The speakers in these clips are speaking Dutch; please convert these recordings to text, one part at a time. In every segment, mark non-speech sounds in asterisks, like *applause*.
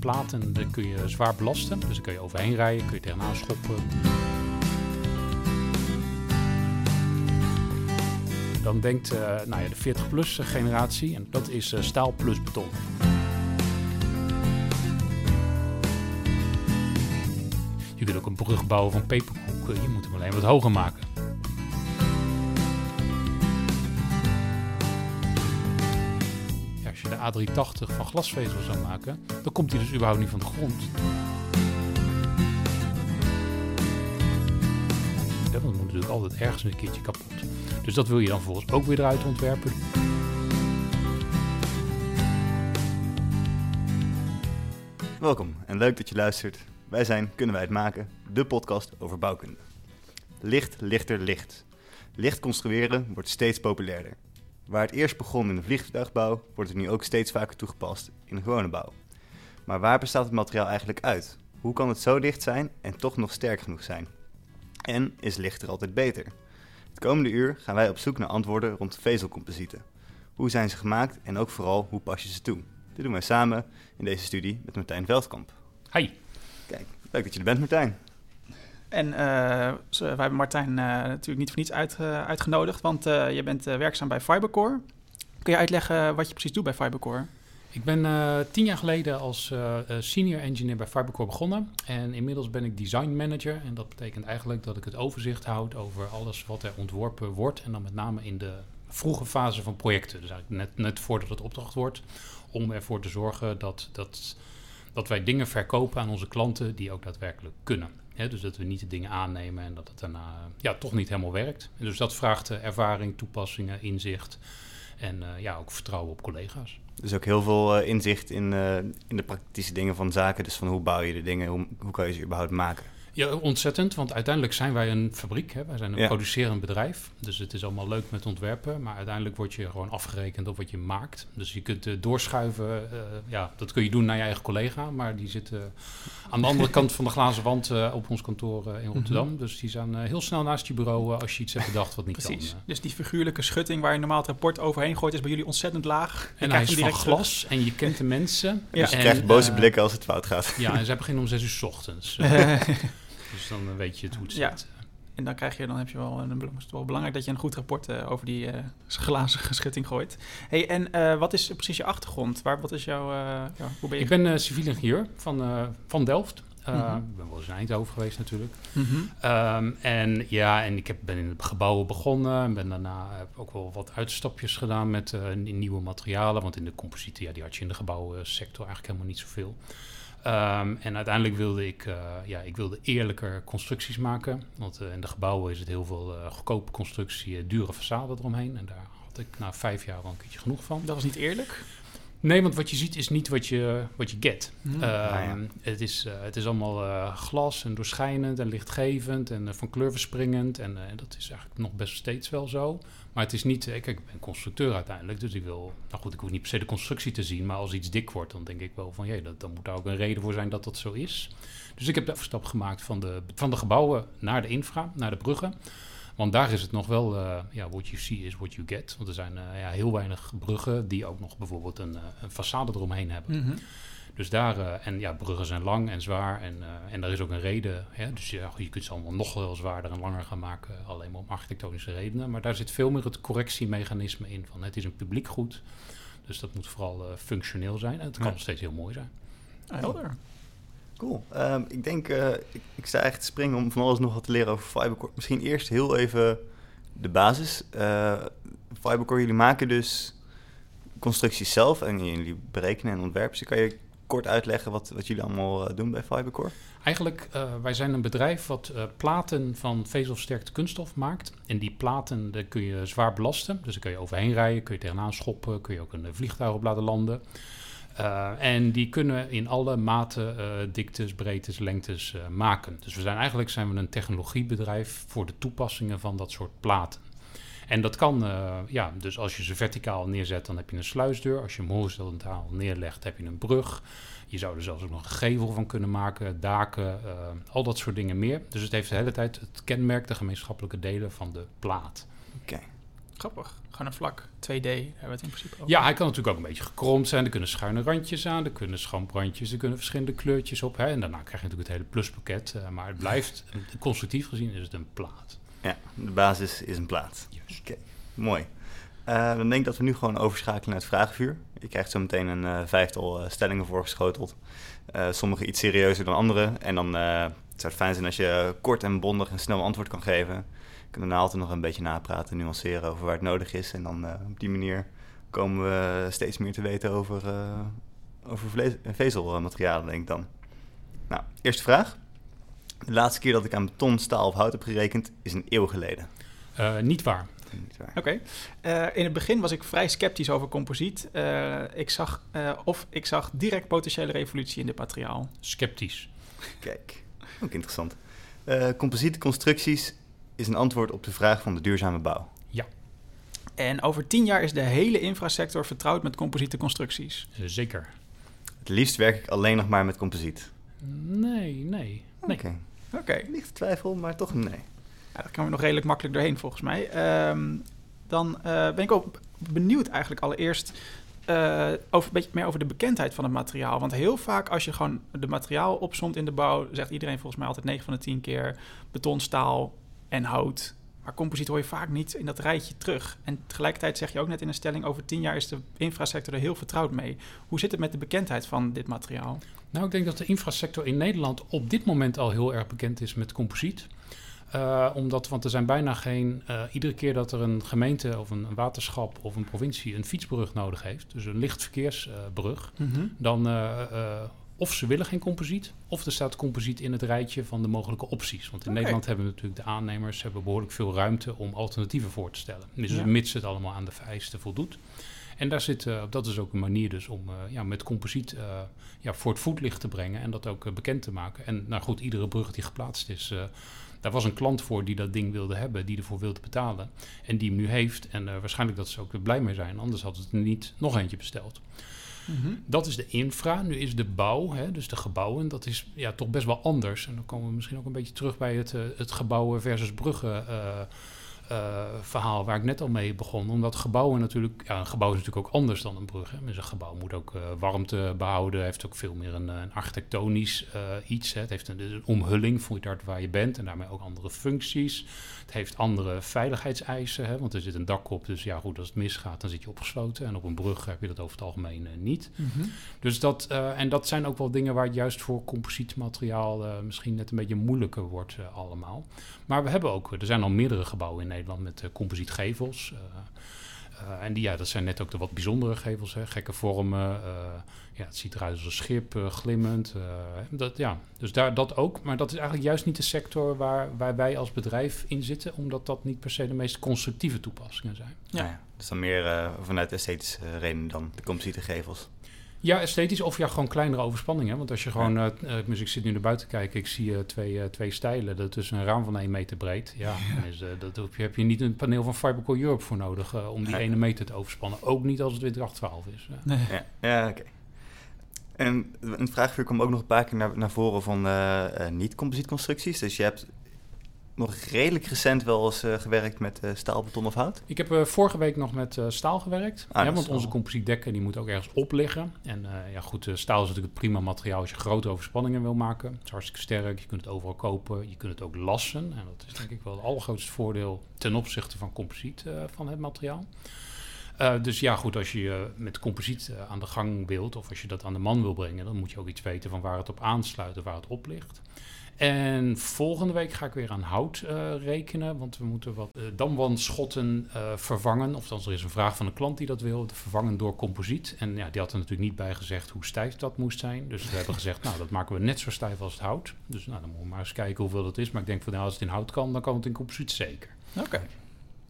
platen kun je zwaar belasten. Dus daar kun je overheen rijden, kun je tegenaan schoppen. Dan denkt uh, nou ja, de 40-plus generatie, en dat is uh, staal plus beton. Je kunt ook een brug bouwen van peperkoek. Je moet hem alleen wat hoger maken. A380 van glasvezel zou maken, dan komt hij dus überhaupt niet van de grond. Ja, want moet natuurlijk altijd ergens een keertje kapot. Dus dat wil je dan vervolgens ook weer eruit ontwerpen. Welkom en leuk dat je luistert. Wij zijn Kunnen wij het maken, de podcast over bouwkunde. Licht, lichter, licht. Licht construeren wordt steeds populairder. Waar het eerst begon in de vliegtuigbouw, wordt het nu ook steeds vaker toegepast in de gewone bouw. Maar waar bestaat het materiaal eigenlijk uit? Hoe kan het zo licht zijn en toch nog sterk genoeg zijn? En is licht er altijd beter? Het komende uur gaan wij op zoek naar antwoorden rond vezelcomposieten. Hoe zijn ze gemaakt en ook vooral hoe pas je ze toe? Dit doen wij samen in deze studie met Martijn Veldkamp. Hi. Kijk, leuk dat je er bent Martijn. En uh, wij hebben Martijn uh, natuurlijk niet voor niets uit, uh, uitgenodigd, want je bent werkzaam bij Fibercore. Kun je uitleggen wat je precies doet bij Fibercore? Ik ben tien jaar geleden als senior engineer bij Fibercore begonnen. En inmiddels ben ik design manager. En dat betekent eigenlijk dat ik het overzicht houd over alles wat er ontworpen wordt. En dan met name in de vroege fase van projecten. Dus eigenlijk net, net voordat het opdracht wordt. Om ervoor te zorgen dat, dat, dat wij dingen verkopen aan onze klanten die ook daadwerkelijk kunnen. Dus dat we niet de dingen aannemen en dat het daarna ja, toch niet helemaal werkt. Dus dat vraagt ervaring, toepassingen, inzicht en uh, ja, ook vertrouwen op collega's. Dus ook heel veel inzicht in, in de praktische dingen van zaken. Dus van hoe bouw je de dingen, hoe, hoe kan je ze überhaupt maken? Ja, ontzettend. Want uiteindelijk zijn wij een fabriek. Hè? Wij zijn een ja. producerend bedrijf. Dus het is allemaal leuk met ontwerpen. Maar uiteindelijk word je gewoon afgerekend op wat je maakt. Dus je kunt uh, doorschuiven. Uh, ja, dat kun je doen naar je eigen collega. Maar die zitten aan de andere *laughs* kant van de glazen wand op ons kantoor in Rotterdam. Mm -hmm. Dus die zijn heel snel naast je bureau als je iets hebt bedacht wat niet Precies. kan. Dus die figuurlijke schutting waar je normaal het rapport overheen gooit... is bij jullie ontzettend laag. En hij is van glas en je kent de mensen. Ja. Dus je krijgt boze blikken als het fout gaat. Ja, en zij beginnen om zes uur s ochtends. *laughs* Dus dan weet je het hoe het ja. zit. En dan krijg je, dan heb je wel, een, is het wel belangrijk dat je een goed rapport uh, over die uh, glazen schutting gooit. Hey, en uh, wat is precies je achtergrond? Waar, wat is jouw, ja, hoe ben je? Ik ben civiel ingenieur van, van Delft. Mm -hmm. Ik ben wel eens in Eindhoven geweest natuurlijk. Mm -hmm. um, en ja, en ik heb, ben in het gebouwen begonnen. En ben daarna heb ook wel wat uitstapjes gedaan met nieuwe materialen. Want in de composieten, ja, die had je in de gebouwensector eigenlijk helemaal niet zoveel. Um, en uiteindelijk wilde ik, uh, ja, ik wilde eerlijker constructies maken. Want uh, in de gebouwen is het heel veel uh, goedkope constructie, dure façade eromheen. En daar had ik na vijf jaar wel een keertje genoeg van. Dat was niet eerlijk? Nee, want wat je ziet is niet wat je, wat je get. Mm. Um, ja. het, is, het is allemaal glas en doorschijnend en lichtgevend en van kleur verspringend. En dat is eigenlijk nog best steeds wel zo. Maar het is niet... Kijk, ik ben constructeur uiteindelijk, dus ik wil... Nou goed, ik hoef niet per se de constructie te zien, maar als iets dik wordt, dan denk ik wel van... Jee, dat, dan moet daar ook een reden voor zijn dat dat zo is. Dus ik heb de overstap gemaakt van de, van de gebouwen naar de infra, naar de bruggen. Want daar is het nog wel, uh, ja, what you see is what you get. Want er zijn uh, ja, heel weinig bruggen die ook nog bijvoorbeeld een, uh, een façade eromheen hebben. Mm -hmm. Dus daar, uh, en ja, bruggen zijn lang en zwaar en, uh, en daar is ook een reden. Hè? Dus ja, je kunt ze allemaal nog wel zwaarder en langer gaan maken, alleen maar om architectonische redenen. Maar daar zit veel meer het correctiemechanisme in van het is een publiek goed. Dus dat moet vooral uh, functioneel zijn en het kan ja. nog steeds heel mooi zijn. Helder. Cool. Um, ik denk, ik, ik, sta echt te springen om van alles nog wat te leren over Fibercore. Misschien eerst heel even de basis. Fibercore, jullie maken dus constructies zelf en jullie berekenen en ontwerpen ze. Kan je kort uitleggen wat, wat jullie allemaal uh, doen bij Fibercore? Eigenlijk, uh, wij zijn een bedrijf wat uh, platen van vezelversterkte kunststof maakt. En die platen daar kun je zwaar belasten. Dus daar kun je overheen rijden, kun je tegenaan schoppen, kun je ook een vliegtuig op laten landen. Uh, en die kunnen in alle maten, diktes, breedtes, lengtes maken. Dus we zijn eigenlijk zijn we een technologiebedrijf voor de toepassingen van dat soort platen. En dat kan, ja, dus als je ze verticaal neerzet, dan heb je een sluisdeur. Als je hem horizontaal neerlegt, heb je een brug. Je zou er zelfs ook nog een gevel van kunnen maken, daken, al dat soort dingen meer. Dus het heeft de hele tijd het kenmerk, de gemeenschappelijke delen van de plaat. Oké. Grappig. Gewoon een vlak 2D hebben we het in principe over. Ja, hij kan natuurlijk ook een beetje gekromd zijn. Er kunnen schuine randjes aan, er kunnen schamprandjes, er kunnen verschillende kleurtjes op. Hè? En daarna krijg je natuurlijk het hele pluspakket. eh, maar het blijft, constructief gezien, is het een plaat. Ja, de basis is een plaat. Juist. Oké, mooi. Eh, dan denk ik dat we nu gewoon overschakelen naar het vragenvuur. Je krijgt zo meteen een eh, vijftal eh, stellingen voorgeschoteld. Eh, sommige iets serieuzer dan andere. En dan eh, het zou het fijn zijn als je kort en bondig en snel antwoord kan geven. We kunnen daarna altijd nog een beetje napraten, nuanceren over waar het nodig is. En dan eh, op die manier komen we steeds meer te weten over, eh, over vlees- vezelmaterialen, denk ik dan. Nou, eerste vraag. De laatste keer dat ik aan beton, staal of hout heb gerekend is een eeuw geleden. Eh, niet waar. Oké. Eh, in het begin was ik vrij sceptisch over composiet. Eh, ik zag, eh, of ik zag direct potentiële revolutie in dit materiaal. Sceptisch. Kijk, ook interessant. Eh composiete constructies is een antwoord op de vraag van de duurzame bouw. En over tien jaar is de hele infrasector vertrouwd met composiete constructies. Zeker. Het liefst werk ik alleen nog maar met composiet. Nee, nee. nee. Oké, Oké, lichte twijfel, maar toch nee. ja, daar komen we nog redelijk makkelijk doorheen volgens mij. Ehm, dan eh, ben ik ook benieuwd eigenlijk allereerst eh, over, een beetje meer over de bekendheid van het materiaal. Want heel vaak als je gewoon de materiaal opzomt in de bouw... zegt iedereen volgens mij altijd 9 van de 10 keer beton, staal en hout. Maar composiet hoor je vaak niet in dat rijtje terug. En tegelijkertijd zeg je ook net in een stelling... over 10 jaar is de infrasector er heel vertrouwd mee. Hoe zit het met de bekendheid van dit materiaal? Nou, ik denk dat de infrasector in Nederland op dit moment al heel erg bekend is met composiet. Eh, omdat, want er zijn bijna geen. eh, iedere keer dat er een gemeente of een, een waterschap of een provincie een fietsbrug nodig heeft, dus een lichtverkeersbrug, dan eh, eh, of ze willen geen composiet, of er staat composiet in het rijtje van de mogelijke opties. Want in. Nederland hebben we natuurlijk de aannemers hebben behoorlijk veel ruimte om alternatieven voor te stellen. Dus Ja. mits het allemaal aan de vereisten voldoet. En daar zit, eh, dat is ook een manier dus om eh, ja, met composiet eh, ja, voor het voetlicht te brengen en dat ook bekend te maken. En nou goed, iedere brug die geplaatst is, daar was een klant voor die dat ding wilde hebben, die ervoor wilde betalen. En die hem nu heeft. En waarschijnlijk dat ze ook blij mee zijn, anders hadden ze er niet nog eentje besteld. Mhm. Dat is de infra. Nu is de bouw, hè, dus de gebouwen, dat is ja, toch best wel anders. En dan komen we misschien ook een beetje terug bij het, eh, het gebouwen versus bruggen eh, eh, verhaal waar ik net al mee begon. Omdat gebouwen natuurlijk, ja, een gebouw is natuurlijk ook anders dan een brug. Hè. Dus een gebouw moet ook warmte behouden, heeft ook veel meer een, een architectonisch iets. Hè. Het heeft een, een omhulling voor daar waar je bent en daarmee ook andere functies. Het heeft andere veiligheidseisen, hè, want er zit een dak op. Dus ja, goed, als het misgaat, dan zit je opgesloten. En op een brug heb je dat over het algemeen eh, niet. Mhm. Dus dat, eh, en dat zijn ook wel dingen waar het juist voor composietmateriaal eh, misschien net een beetje moeilijker wordt allemaal. Maar we hebben ook, er zijn al meerdere gebouwen in Nederland met uh, composietgevels. Uh, uh, en die, ja, dat zijn net ook de wat bijzondere gevels, hè, gekke vormen. Uh, ja, het ziet eruit als een schip, uh, glimmend. dat, ja, dus daar, dat ook. Maar dat is eigenlijk juist niet de sector waar, waar wij als bedrijf in zitten, omdat dat niet per se de meest constructieve toepassingen zijn. Ja. ja dus dan meer uh, vanuit esthetische redenen dan de composiete gevels. Ja, esthetisch of ja, gewoon kleinere overspanningen. Want als je gewoon, ja. uh, dus ik zit nu naar buiten te kijken, ik zie uh, twee, uh, twee stijlen. Dat is een raam van 1 meter breed. Ja, ja. Is, dat heb je, heb je niet een paneel van Fibercore Europe voor nodig om die 1 meter te overspannen. Ook niet als het weer 812 is. Nee. Ja, ja oké. Okay. En een vraagvuur kwam ook nog een paar keer naar, naar voren van uh, niet-composietconstructies. Dus je hebt nog redelijk recent wel eens uh, gewerkt met uh, staal, beton of hout? Ik heb uh, vorige week nog met staal gewerkt. Ah, ja, want onze composietdekken die moeten ook ergens op liggen. En ja, goed, staal is natuurlijk het prima materiaal als je grote overspanningen wil maken. Het is hartstikke sterk, je kunt het overal kopen. Je kunt het ook lassen. En dat is denk ik wel het allergrootste voordeel ten opzichte van composiet van het materiaal. Uh, dus ja, goed, als je uh, met composiet uh, aan de gang wilt, of als je dat aan de man wil brengen, dan moet je ook iets weten van waar het op aansluit of waar het op ligt. En volgende week ga ik weer aan hout uh, rekenen, want we moeten wat uh, damwandschotten uh, vervangen. Of er is een vraag van een klant die dat wil, vervangen door composiet. En ja, die had er natuurlijk niet bij gezegd hoe stijf dat moest zijn. Dus we hebben gezegd, nou, dat maken we net zo stijf als het hout. Dus nou, dan moeten we maar eens kijken hoeveel dat is. Maar ik denk van, nou, als het in hout kan, dan kan het in composiet zeker. Oké,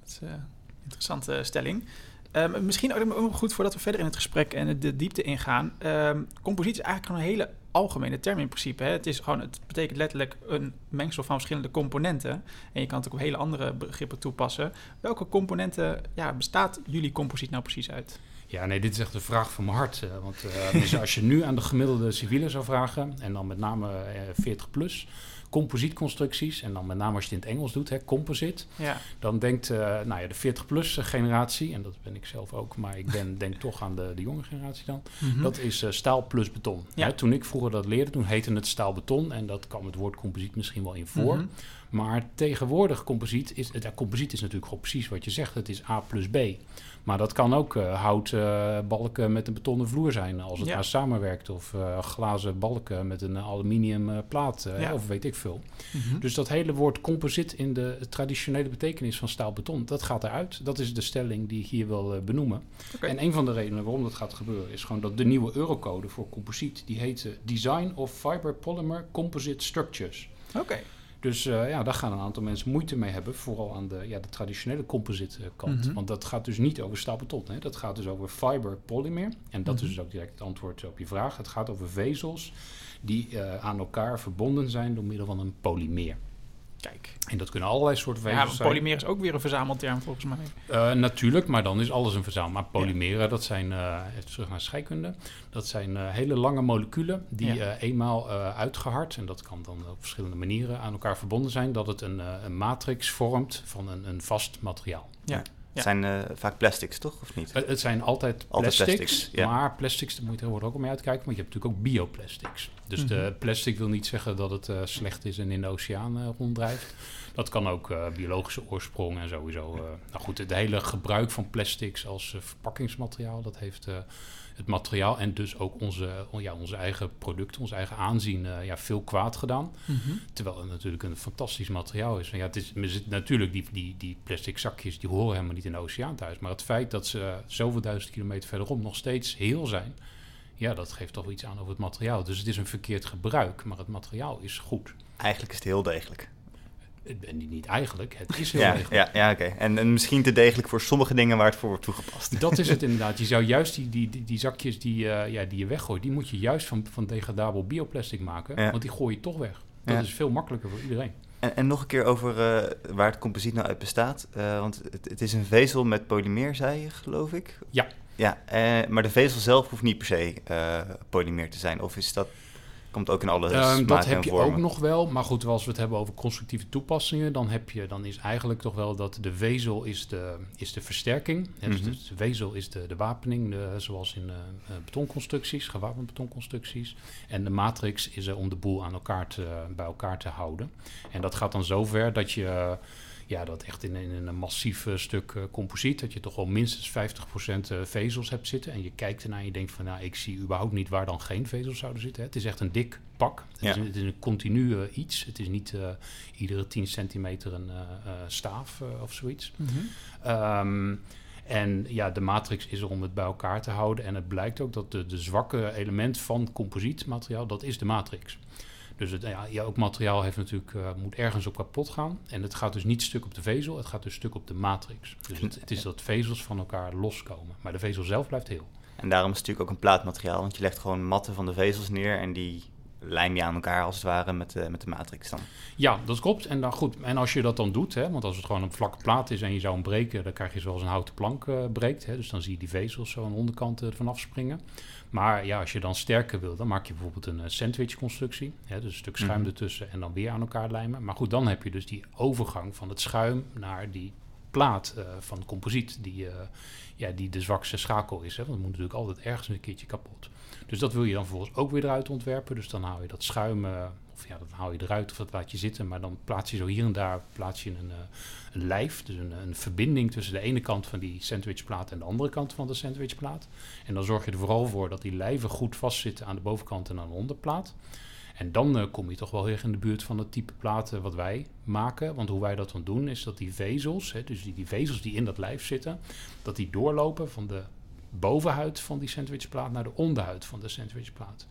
is een interessante stelling. Um, misschien ook goed voordat we verder in het gesprek en de diepte ingaan. Um, composiet is eigenlijk gewoon een hele algemene term in principe. Hè? Het, is gewoon, het betekent letterlijk een mengsel van verschillende componenten. En je kan het ook op hele andere begrippen toepassen. Welke componenten ja, bestaat jullie composiet nou precies uit? Ja, nee, dit is echt de vraag van mijn hart. eh, want eh, *laughs* dus als je nu aan de gemiddelde civiele zou vragen, en dan met name eh, 40 plus, composietconstructies, en dan met name als je het in het Engels doet, hè, composite, Ja. dan denkt eh, nou ja, de 40 plus generatie, en dat ben ik zelf ook, maar ik ben, denk toch aan de, de jonge generatie dan, Mhm. dat is eh, staal plus beton. Ja. Hè, toen ik vroeger dat leerde, toen heette het staal beton, en dat kwam het woord composiet misschien wel in voor. Mhm. Maar tegenwoordig composiet is, het ja, composiet is natuurlijk gewoon precies wat je zegt. Het is A plus B. Maar dat kan ook eh houten balken met een betonnen vloer zijn als het Ja. maar samenwerkt. Of eh, glazen balken met een aluminium eh, plaat eh, Ja. of weet ik veel. Mhm. Dus dat hele woord composiet in de traditionele betekenis van staal-beton, dat gaat eruit. Dat is de stelling die ik hier wil eh, benoemen. En een van de redenen waarom dat gaat gebeuren is gewoon dat de nieuwe eurocode voor composiet, die heet eh, Design of Fiber Polymer Composite Structures. Oké. Dus eh, ja, daar gaan een aantal mensen moeite mee hebben. Vooral aan de, ja, de traditionele composite kant. Mhm. Want dat gaat dus niet over staalbeton. Hè? Dat gaat dus over fiber polymer. En dat Mhm. is dus ook direct het antwoord op je vraag. Het gaat over vezels die eh, aan elkaar verbonden zijn door middel van een polymeer. Kijk. En dat kunnen allerlei soorten Ja, vezels maar zijn. polymeer is ook weer een verzamelterm volgens mij. Eh, natuurlijk, maar dan is alles een verzamel. Maar polymeren, dat zijn, eh, even terug naar scheikunde, dat zijn eh, hele lange moleculen die Ja. eh, eenmaal eh, uitgehard, en dat kan dan op verschillende manieren aan elkaar verbonden zijn, dat het een, eh, een matrix vormt van een, een vast materiaal. Ja. Het zijn eh, vaak plastics, toch? Of niet? Het zijn altijd Altijd plastics, ja. maar plastics, daar moet je tegenwoordig ook al mee uitkijken, want je hebt natuurlijk ook bioplastics. Dus de Mhm. plastic wil niet zeggen dat het eh, slecht is en in de oceaan eh, ronddrijft. Dat kan ook eh, biologische oorsprong en sowieso. nou goed, het hele gebruik van plastics als verpakkingsmateriaal, dat heeft het materiaal en dus ook onze, ja, onze eigen producten, ons eigen aanzien ja, veel kwaad gedaan. Mhm. Terwijl het natuurlijk een fantastisch materiaal is. En ja, het is natuurlijk, die, die, die plastic zakjes, die horen helemaal niet in de oceaan thuis. Maar het feit dat ze zoveel duizend kilometer verderop nog steeds heel zijn, ja, dat geeft toch iets aan over het materiaal. Dus het is een verkeerd gebruik, maar het materiaal is goed. Eigenlijk is het heel degelijk. Het ben niet eigenlijk, het is heel Ja, degelijk. ja, ja oké. En, en misschien te degelijk voor sommige dingen waar het voor wordt toegepast. Dat is het *laughs* inderdaad. Je zou juist die, die, die, die zakjes die, eh, ja, die je weggooit, die moet je juist van, van degradabel bioplastic maken. Ja. Want die gooi je toch weg. Dat Ja. is veel makkelijker voor iedereen. En, en nog een keer over eh, waar het composiet nou uit bestaat. Eh, want het, het is een vezel met polymeer, zei je, geloof ik? Ja. Ja, eh, maar de vezel zelf hoeft niet per se eh, polymeer te zijn. Of is dat, komt ook in alle smaken dat heb je vormen? ook nog wel. Maar goed, als we het hebben over constructieve toepassingen, dan, heb je, dan is eigenlijk toch wel dat de vezel is de, is de versterking. Hè, dus Mhm. de, de vezel is de, de wapening, de, zoals in eh, eh, betonconstructies, gewapend betonconstructies. En de matrix is er om de boel aan elkaar te, bij elkaar te houden. En dat gaat dan zover dat je... ja, dat echt in, in een massief eh, stuk eh, composiet, dat je toch wel minstens 50% eh, vezels hebt zitten. En je kijkt ernaar en je denkt van, nou, ik zie überhaupt niet waar dan geen vezels zouden zitten. Hè. Het is echt een dik pak. Het, Ja. is, een, het is een continu iets. Het is niet iedere 10 centimeter een staaf of zoiets. Ehm, en ja, de matrix is er om het bij elkaar te houden. En het blijkt ook dat de, de zwakke element van composietmateriaal, dat is de matrix. Dus het, ja, ja, ook materiaal heeft natuurlijk, eh, moet ergens op kapot gaan. En het gaat dus niet stuk op de vezel, het gaat dus stuk op de matrix. Dus het, het is dat vezels van elkaar loskomen. Maar de vezel zelf blijft heel. En daarom is het natuurlijk ook een plaatmateriaal. Want je legt gewoon matten van de vezels neer en die lijm je aan elkaar als het ware met, de met de matrix dan. Ja, dat klopt. En, dan goed, en als je dat dan doet, hè, want als het gewoon een vlakke plaat is en je zou hem breken, dan krijg je zoals een houten plank eh, breekt. Hè, dus dan zie je die vezels zo aan de onderkant ervan afspringen. Maar ja, als je dan sterker wil, dan maak je bijvoorbeeld een eh, sandwich-constructie. Hè, dus een stuk schuim Mhm. ertussen en dan weer aan elkaar lijmen. Maar goed, dan heb je dus die overgang van het schuim naar die plaat eh, van composiet, die, eh, ja, die de zwakste schakel is. Hè, want het moet natuurlijk altijd ergens een keertje kapot. Dus dat wil je dan vervolgens ook weer eruit ontwerpen. Dus dan haal je dat schuim, of ja, dat haal je eruit of dat laat je zitten. Maar dan plaats je zo hier en daar plaats je een, eh, een lijf, dus een, een verbinding tussen de ene kant van die sandwichplaat en de andere kant van de sandwichplaat. En dan zorg je er vooral voor dat die lijven goed vastzitten aan de bovenkant en aan de onderplaat. En dan eh, kom je toch wel heel in de buurt van het type platen wat wij maken. Want hoe wij dat dan doen, is dat die vezels, hè, dus die, die vezels die in dat lijf zitten, dat die doorlopen van de bovenhuid van die sandwichplaat naar de onderhuid van de sandwichplaat.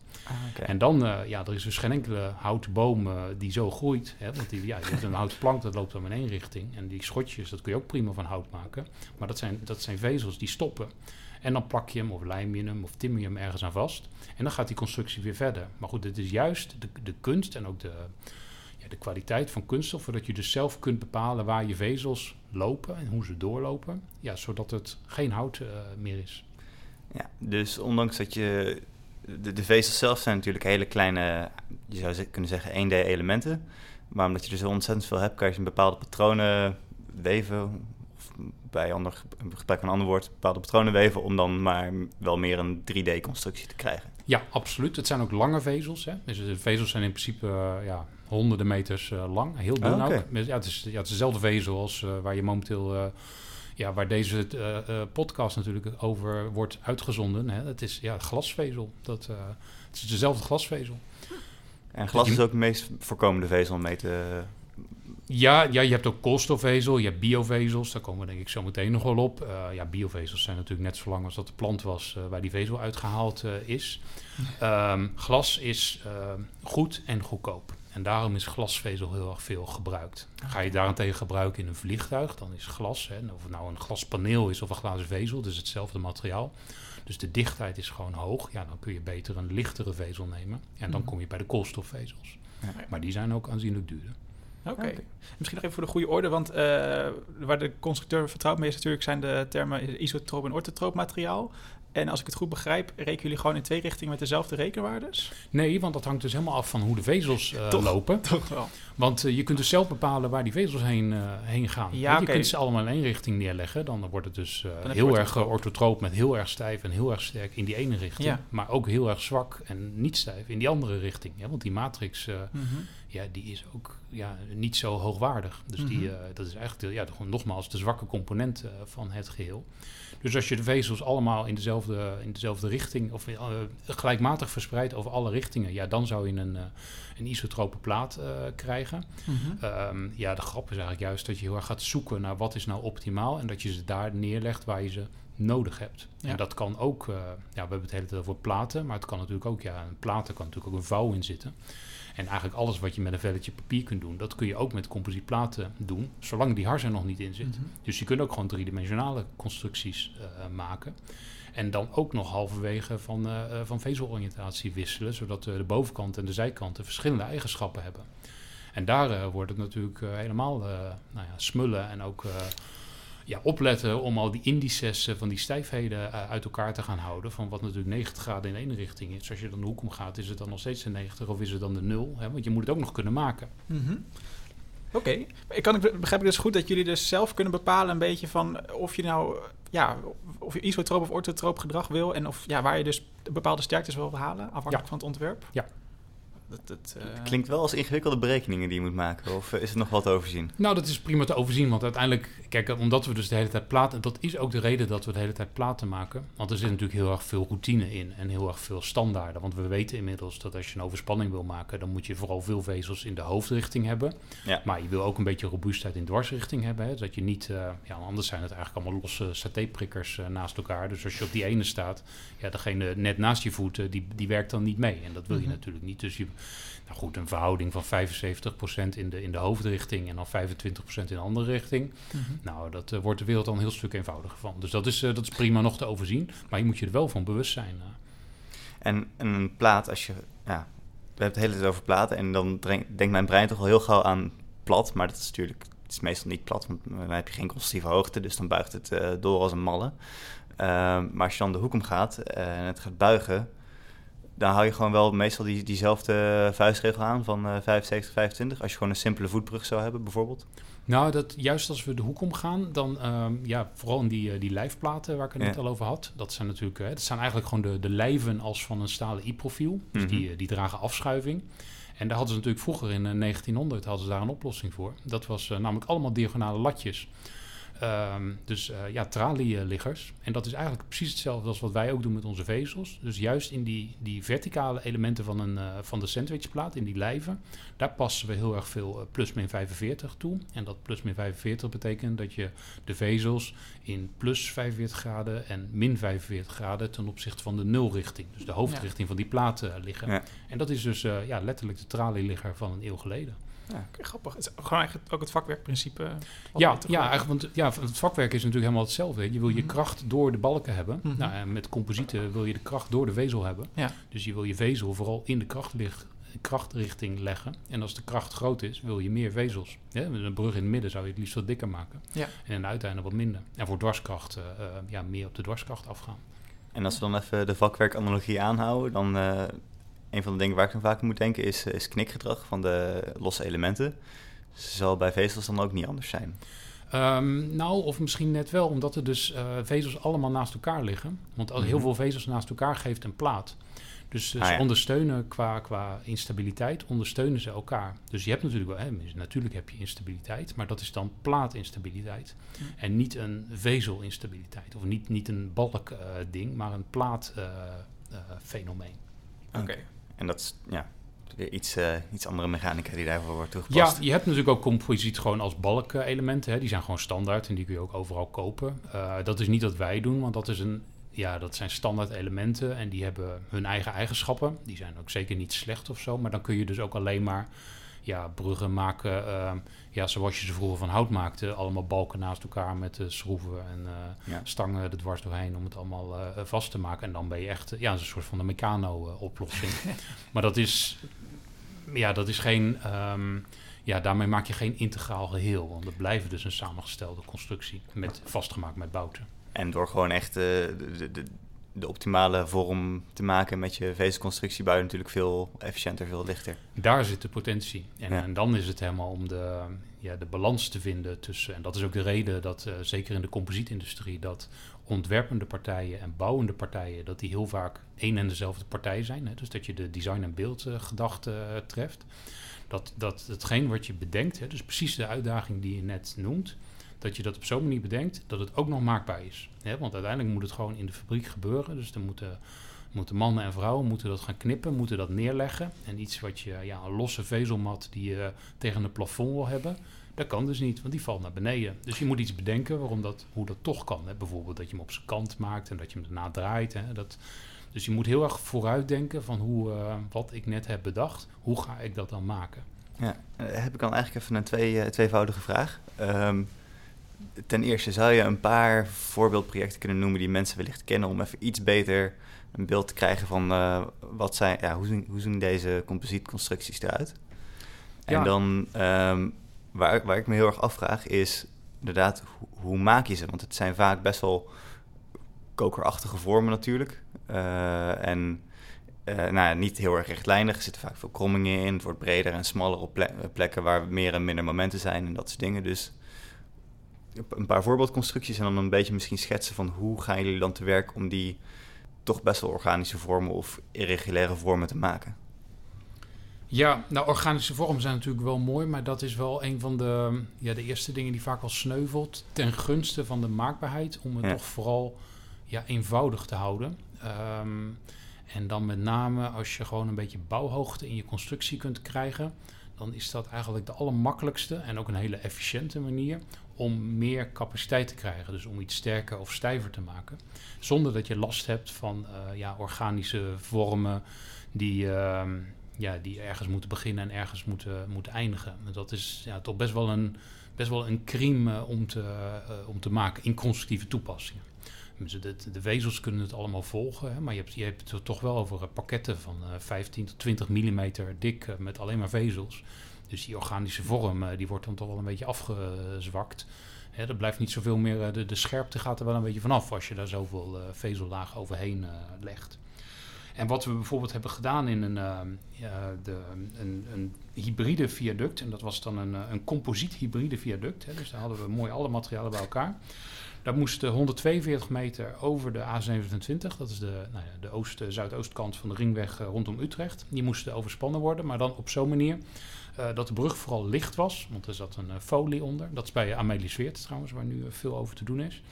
Oké. En dan, eh, ja, er is dus geen enkele houten boom eh, die zo groeit. Hè, want die, ja, je hebt een houten plank, dat loopt dan in één richting. En die schotjes, dat kun je ook prima van hout maken. Maar dat zijn, dat zijn vezels die stoppen. En dan plak je hem of lijm je hem of timmer je hem ergens aan vast. En dan gaat die constructie weer verder. Maar goed, het is juist de, de kunst en ook de, ja, de kwaliteit van kunststoffen... dat je dus zelf kunt bepalen waar je vezels lopen en hoe ze doorlopen. Ja, zodat het geen hout eh, meer is. Ja, dus ondanks dat je... De, de vezels zelf zijn natuurlijk hele kleine, je zou ze- kunnen zeggen 1D-elementen. Maar omdat je er zo ontzettend veel hebt, kan je ze in bepaalde patronen weven. Of bij ander, gebruik van een ander woord, bepaalde patronen weven... om dan maar wel meer een 3D-constructie te krijgen. Ja, absoluut. Het zijn ook lange vezels. Hè? Dus de vezels zijn in principe eh, ja, honderden meters eh, lang. Heel dun ook. Dus Ja, het, is, ja, het is dezelfde vezel als eh, waar je momenteel... ja, waar deze eh, eh, podcast natuurlijk over wordt uitgezonden. Hè? Het is ja, glasvezel. Dat, eh, het is dezelfde glasvezel. En glas is ook de meest voorkomende vezel om mee te... Ja, ja, je hebt ook koolstofvezel, je hebt biovezels, daar komen we denk ik zo meteen nog wel op. Eh, ja, biovezels zijn natuurlijk net zo lang als dat de plant was eh, waar die vezel uitgehaald eh, is. Ehm, glas is goed en goedkoop. En daarom is glasvezel heel erg veel gebruikt. Ga je daarentegen gebruiken in een vliegtuig, dan is glas, hè, of het nou een glaspaneel is of een glazen vezel, het is hetzelfde materiaal. Dus de dichtheid is gewoon hoog. Ja, dan kun je beter een lichtere vezel nemen. En dan Mhm. kom je bij de koolstofvezels. Ja. Maar die zijn ook aanzienlijk duurder. Oké. Misschien nog even voor de goede orde, want eh, waar de constructeur vertrouwd mee is natuurlijk zijn de termen isotroop en orthotroop materiaal. En als ik het goed begrijp, rekenen jullie gewoon in twee richtingen met dezelfde rekenwaardes? Nee, want dat hangt dus helemaal af van hoe de vezels eh, Toch? lopen. Toch wel. Want eh, je kunt dus zelf bepalen waar die vezels heen, eh, heen gaan. Ja, je kunt ze allemaal in één richting neerleggen. Dan wordt het dus heel erg orthotroop. met heel erg stijf en heel erg sterk in die ene richting. Ja. Maar ook heel erg zwak en niet stijf in die andere richting. Ja, want die matrix Mhm. ja, die is ook ja, niet zo hoogwaardig. Dus die, Mhm. dat is eigenlijk de, ja, de- nogmaals de zwakke component van het geheel. Dus als je de vezels allemaal in dezelfde, in dezelfde richting of eh, gelijkmatig verspreidt over alle richtingen, ja, dan zou je een, eh, een isotrope plaat eh, krijgen. Mhm. Ehm, ja, de grap is eigenlijk juist dat je heel erg gaat zoeken naar wat is nou optimaal en dat je ze daar neerlegt waar je ze nodig hebt. Ja. En dat kan ook, ja, we hebben het hele tijd over platen, maar het kan natuurlijk ook, ja, een platen kan natuurlijk ook een vouw in zitten. En eigenlijk alles wat je met een velletje papier kunt doen, dat kun je ook met composietplaten doen, zolang die hars er nog niet in zit. Mhm. Dus je kunt ook gewoon driedimensionale constructies eh, maken. En dan ook nog halverwege van, eh, eh, van vezeloriëntatie wisselen, zodat de bovenkant en de zijkanten verschillende eigenschappen hebben. En daar wordt het natuurlijk helemaal nou ja, smullen en ook ja, opletten om al die indices eh, van die stijfheden eh, uit elkaar te gaan houden. Van wat natuurlijk 90 graden in één richting is. Als je dan de hoek omgaat, is het dan nog steeds de 90 of is het dan de 0? Hè? Want je moet het ook nog kunnen maken. Mhm. Oké, ik kan begrijp ik dus goed dat jullie dus zelf kunnen bepalen een beetje van of je nou ja, of je isotroop of orthotroop gedrag wil en of ja, waar je dus bepaalde sterktes wil halen afhankelijk Ja. van het ontwerp. Ja. Dat, dat, eh, Het klinkt wel als ingewikkelde berekeningen die je moet maken. Of eh, is het nog wat te overzien? Nou, dat is prima te overzien, want uiteindelijk, kijk, omdat we dus de hele tijd platen, dat is ook de reden dat we de hele tijd platen maken. Want er zit natuurlijk heel erg veel routine in en heel erg veel standaarden. Want we weten inmiddels dat als je een overspanning wil maken, dan moet je vooral veel vezels in de hoofdrichting hebben. Ja. Maar je wil ook een beetje robuustheid in dwarsrichting hebben. Hè? Dat je niet, eh, ja, anders zijn het eigenlijk allemaal losse satéprikkers naast elkaar. Dus als je op die ene staat, ja, degene net naast je voet, eh, die, die werkt dan niet mee. En dat wil je Mhm. natuurlijk niet. Dus je, nou goed, een verhouding van 75% in de, in de hoofdrichting en dan 25% in de andere richting. mhm. Nou, dat eh, wordt de wereld dan een heel stuk eenvoudiger van. Dus dat is, eh, dat is prima nog te overzien. Maar je moet je er wel van bewust zijn. eh. En, en een plaat, als je... Ja, we hebben het hele tijd over platen. En dan denkt mijn brein toch al heel gauw aan plat. Maar dat is natuurlijk... Het is meestal niet plat, want dan heb je geen constatieve hoogte. Dus dan buigt het door als een malle. Ehm, maar als je dan de hoek omgaat eh, en het gaat buigen... Dan hou je gewoon wel meestal die, diezelfde vuistregel aan van eh 75, 25. Als je gewoon een simpele voetbrug zou hebben, bijvoorbeeld. Nou, dat, juist als we de hoek omgaan, dan ehm, ja, vooral in die, eh, die lijfplaten waar ik het net al over had. Dat zijn natuurlijk, eh, dat zijn eigenlijk gewoon de, de lijven als van een stalen i-profiel. Dus Mhm. die, eh, die dragen afschuiving. En daar hadden ze natuurlijk vroeger in eh, 1900 hadden ze daar een oplossing voor. Dat was eh, namelijk allemaal diagonale latjes. Ehm, dus eh, ja, tralieliggers. En dat is eigenlijk precies hetzelfde als wat wij ook doen met onze vezels. Dus juist in die, die verticale elementen van, een, eh, van de sandwichplaat, in die lijven, daar passen we heel erg veel eh, plus min 45 toe. En dat plus min 45 betekent dat je de vezels in plus 45 graden en min 45 graden ten opzichte van de nulrichting, dus de hoofdrichting van die platen liggen. Ja. En dat is dus ja, letterlijk de tralieligger van een eeuw geleden. Oké, grappig. Het is gewoon eigenlijk ook het vakwerkprincipe. wat Ja, ja, eigenlijk, want ja, het vakwerk is natuurlijk helemaal hetzelfde. Je wil je Mhm. kracht door de balken hebben. Mhm. Nou, en met composieten wil je de kracht door de vezel hebben. Ja. Dus je wil je vezel vooral in de krachtrichting leggen. En als de kracht groot is, wil je meer vezels. Ja, met een brug in het midden zou je het liefst wat dikker maken. Ja. En een uiteinde wat minder. En voor dwarskracht, eh, eh, ja, meer op de dwarskracht afgaan. En als we dan even de vakwerkanalogie aanhouden, dan uh, een van de dingen waar ik dan vaak moet denken is, is knikgedrag van de losse elementen. Zal bij vezels dan ook niet anders zijn? Um, nou, of misschien net wel, omdat er dus uh, vezels allemaal naast elkaar liggen. Want als heel mhm. veel vezels naast elkaar geeft een plaat. Dus uh, ze ah, ondersteunen qua, qua instabiliteit, ondersteunen ze elkaar. Dus je hebt natuurlijk wel, hè, natuurlijk heb je instabiliteit, maar dat is dan plaatinstabiliteit. En niet een vezelinstabiliteit. Of niet, niet een balk uh, ding, maar een plaatfenomeen. Oké. En dat is, ja, iets, uh, iets andere mechanica die daarvoor wordt toegepast. Ja, je hebt natuurlijk ook composiet gewoon als balkelementen. Die zijn gewoon standaard en die kun je ook overal kopen. Uh, dat is niet wat wij doen, want dat, is een, ja, dat zijn standaard elementen en die hebben hun eigen eigenschappen. Die zijn ook zeker niet slecht of zo, maar dan kun je dus ook alleen maar ja, bruggen maken, uh, ja, zoals je ze vroeger van hout maakte. Allemaal balken naast elkaar met uh, schroeven en uh, ja. stangen er dwars doorheen om het allemaal vast te maken. En dan ben je echt, ja, een soort van de Meccano-oplossing. *laughs* maar dat is, ja, dat is geen, um, ja, daarmee maak je geen integraal geheel. Want het blijven dus een samengestelde constructie, met, vastgemaakt met bouten. En door gewoon echt de, de, de optimale vorm te maken met je vezelconstructie, bouw je natuurlijk veel efficiënter, veel lichter. Daar zit de potentie. En, en, dan is het helemaal om de, ja, de balans te vinden tussen. En dat is ook de reden dat, uh, zeker in de composietindustrie, dat ontwerpende partijen en bouwende partijen, dat die heel vaak één en dezelfde partij zijn. Hè? Dus dat je de design- en beeldgedachte uh, treft. Dat, dat hetgeen wat je bedenkt, hè, dus precies de uitdaging die je net noemt, dat je dat op zo'n manier bedenkt dat het ook nog maakbaar is. Want uiteindelijk moet het gewoon in de fabriek gebeuren. Dus dan moeten, moeten mannen en vrouwen moeten dat gaan knippen, moeten dat neerleggen. En iets wat je, ja, een losse vezelmat die je tegen een plafond wil hebben, dat kan dus niet, want die valt naar beneden. Dus je moet iets bedenken waarom dat, hoe dat toch kan. Hè? Bijvoorbeeld dat je hem op zijn kant maakt en dat je hem daarna draait. Hè? Dat, dus je moet heel erg vooruitdenken van hoe, uh, wat ik net heb bedacht, hoe ga ik dat dan maken? Ja, uh, heb ik dan eigenlijk even een twee, uh, tweevoudige vraag. Um, ten eerste, zou je een paar voorbeeldprojecten kunnen noemen die mensen wellicht kennen om even iets beter een beeld te krijgen van wat zijn, ja, hoe, zien, hoe zien deze composietconstructies eruit? En ja. dan um, waar, waar ik me heel erg afvraag is inderdaad, hoe, hoe maak je ze? Want het zijn vaak best wel kokerachtige vormen natuurlijk. Uh, en uh, nou ja, niet heel erg rechtlijnig. Er zitten vaak veel krommingen in. Het wordt breder en smaller op plekken waar meer en minder momenten zijn en dat soort dingen. Dus een paar voorbeeldconstructies en dan een beetje misschien schetsen van hoe gaan jullie dan te werk om die toch best wel organische vormen of irregulaire vormen te maken. Ja, nou organische vormen zijn natuurlijk wel mooi, maar dat is wel een van de, ja, de eerste dingen die vaak wel sneuvelt ten gunste van de maakbaarheid, om het toch vooral ja, eenvoudig te houden. Um, en dan met name als je gewoon een beetje bouwhoogte in je constructie kunt krijgen, dan is dat eigenlijk de allermakkelijkste en ook een hele efficiënte manier om meer capaciteit te krijgen. Dus om iets sterker of stijver te maken. Zonder dat je last hebt van uh, ja, organische vormen die, uh, ja, die ergens moeten beginnen en ergens moeten, moeten eindigen. En dat is ja, toch best wel een, best wel een crime uh, om, te, uh, om te maken in constructieve toepassingen. Dus de, de vezels kunnen het allemaal volgen, hè, maar je hebt, je hebt het toch wel over pakketten van 15 tot 20 mm dik met alleen maar vezels. Dus die organische vorm die wordt dan toch wel een beetje afgezwakt. Hè, er blijft niet zoveel meer, de, de scherpte gaat er wel een beetje vanaf als je daar zoveel uh, vezellagen overheen legt. En wat we bijvoorbeeld hebben gedaan in een, de, een, een, hybride viaduct, en dat was dan een, een composiet hybride viaduct, hè, dus daar hadden we mooi alle materialen bij elkaar. Daar moesten 142 meter over de A27, dat is de, nou ja, de oost, zuidoostkant van de ringweg rondom Utrecht. Die moesten overspannen worden, maar dan op zo'n manier dat de brug vooral licht was, want er zat een uh, folie onder. Dat is bij Amelie Zweert trouwens, waar nu veel over te doen is.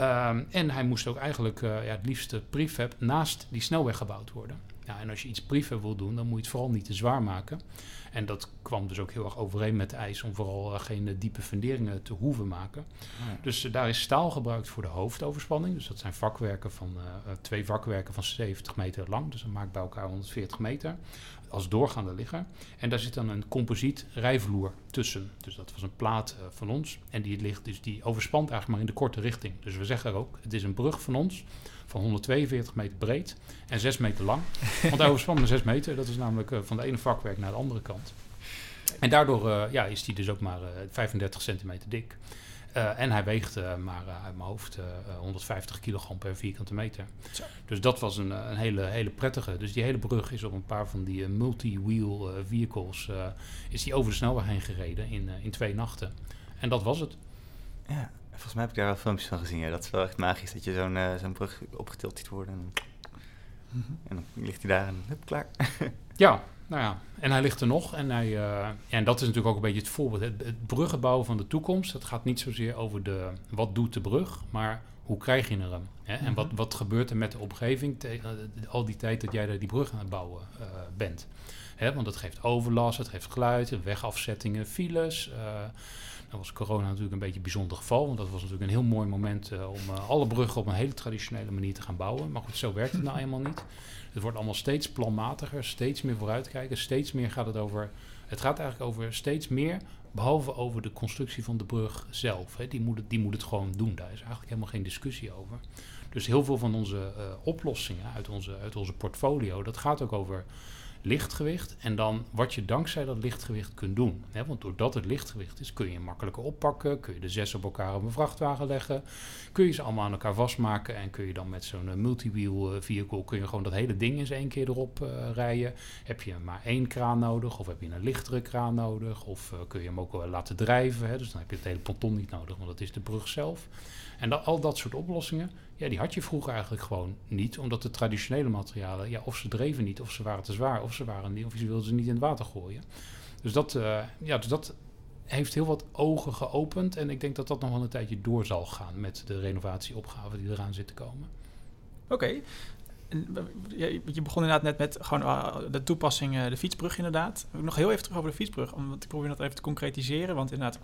Um, en hij moest ook eigenlijk ja, het liefste prefab naast die snelweg gebouwd worden. En als je iets prefab wil doen, dan moet je het vooral niet te zwaar maken. En dat kwam dus ook heel erg overeen met de eis om vooral uh, geen diepe funderingen te hoeven maken. Ja. Dus uh, daar is staal gebruikt voor de hoofdoverspanning. Dus dat zijn vakwerken van twee vakwerken van 70 meter lang. Dus dat maakt bij elkaar 140 meter als doorgaande ligger. En daar zit dan een composiet rijvloer tussen. Dus dat was een plaat uh, van ons. En die ligt dus die overspant eigenlijk maar in de korte richting. Dus we zeggen ook, het is een brug van ons van 142 meter breed en 6 meter lang. Want hij overspant maar 6 meter. Dat is namelijk uh, van de ene vakwerk naar de andere kant. En daardoor uh, ja, is die dus ook maar 35 centimeter dik. En hij weegt maar uit mijn hoofd 150 kilogram per vierkante meter. Zo. Dus dat was een, een hele, hele prettige. Dus die hele brug is op een paar van die multi-wheel vehicles... is die over de snelweg heen gereden in, in twee nachten. En dat was het. Ja, volgens mij heb ik daar wel filmpjes van gezien. Ja. Dat is wel echt magisch dat je zo'n zo'n brug opgetild ziet worden. En, mhm. en dan ligt hij daar en hup, klaar. *laughs* ja, nou ja, en hij ligt er nog. En, hij, uh, en dat is natuurlijk ook een beetje het voorbeeld. Het, het bruggenbouwen van de toekomst, het gaat niet zozeer over de, wat doet de brug, maar hoe krijg je er hem? Hè? En wat, mhm. wat gebeurt er met de omgeving tegen al die tijd dat jij daar die brug aan het bouwen uh, bent? Hè? Want het geeft overlast, het geeft geluid, wegafzettingen, files. Uh, dan was corona natuurlijk een beetje een bijzonder geval. Want dat was natuurlijk een heel mooi moment uh, om alle bruggen op een hele traditionele manier te gaan bouwen. Maar goed, zo werkt het nou *laughs* eenmaal niet. Het wordt allemaal steeds planmatiger, steeds meer vooruitkijken. Steeds meer gaat het over. Het gaat eigenlijk over steeds meer, behalve over de constructie van de brug zelf. Hè. Die, moet het, die moet het gewoon doen. Daar is eigenlijk helemaal geen discussie over. Dus heel veel van onze uh, oplossingen uit onze, uit onze portfolio, dat gaat ook over lichtgewicht en dan wat je dankzij dat lichtgewicht kunt doen. Hè? Want doordat het lichtgewicht is, kun je makkelijker oppakken, kun je de zes op elkaar op een vrachtwagen leggen, kun je ze allemaal aan elkaar vastmaken en kun je dan met zo'n uh, multiwheel uh, vehicle kun je gewoon dat hele ding eens één keer erop uh, rijden. Heb je maar één kraan nodig of heb je een lichtere kraan nodig of kun je hem ook wel laten drijven. Dus dan heb je het hele ponton niet nodig, want dat is de brug zelf. En al dat soort oplossingen, ja, die had je vroeger eigenlijk gewoon niet. Omdat de traditionele materialen, ja, of ze dreven niet, of ze waren te zwaar, of ze waren niet, of je wilde ze niet in het water gooien. Dus dat, uh, ja, dus dat heeft heel wat ogen geopend. En ik denk dat dat nog wel een tijdje door zal gaan met de renovatieopgaven die eraan zitten komen. Oké. Okay. Je begon inderdaad net met gewoon uh, de toepassing, uh, de fietsbrug inderdaad. Nog heel even terug over de fietsbrug, want ik probeer dat even te concretiseren. Want inderdaad,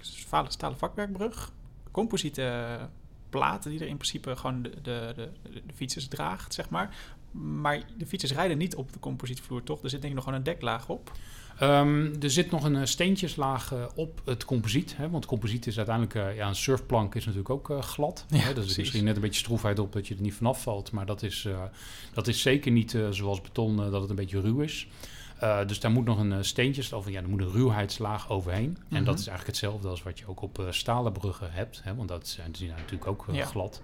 stalen vakwerkbrug, composiete die er in principe gewoon de, de, de, de fietsers draagt, zeg maar. Maar de fietsers rijden niet op de composietvloer, toch? Er zit denk ik nog gewoon een deklaag op. Um, er zit nog een uh, steentjeslaag uh, op het composiet. Hè, want composiet is uiteindelijk... Uh, ja, een surfplank is natuurlijk ook glad. Ja, hè, dus er misschien net een beetje stroefheid op dat je er niet vanaf valt. Maar dat is, dat is zeker niet zoals beton dat het een beetje ruw is. Uh, dus daar moet nog een uh, steentje, of ja, er moet een ruwheidslaag overheen. Mm -hmm. En dat is eigenlijk hetzelfde als wat je ook op uh, stalen bruggen hebt. Hè, want dat zijn, die natuurlijk ook ja. glad.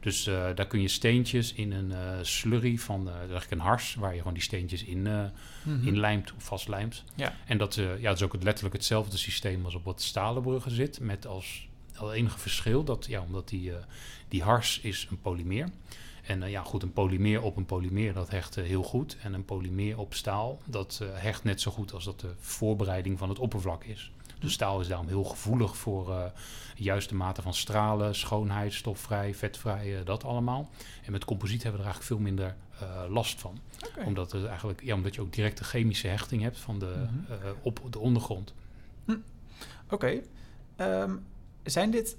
Dus daar kun je steentjes in een slurry van eigenlijk een hars, waar je gewoon die steentjes in, mm -hmm. in lijmt of vastlijmt. Ja. En dat, ja, dat is ook letterlijk hetzelfde systeem als op wat stalen bruggen zit. Met als al enige verschil dat, ja, omdat die, die hars is een polymeer en uh, ja, goed, een polymeer op een polymeer, dat hecht uh, heel goed. En een polymeer op staal, dat uh, hecht net zo goed als dat de voorbereiding van het oppervlak is. Dus staal is daarom heel gevoelig voor de juiste mate van stralen, schoonheid, stofvrij, vetvrij, dat allemaal. En met composiet hebben we er eigenlijk veel minder last van. Okay. Omdat, het eigenlijk, ja, omdat je ook direct de chemische hechting hebt van de, mm -hmm. op de ondergrond. Hm. Oké. Okay. Um, zijn dit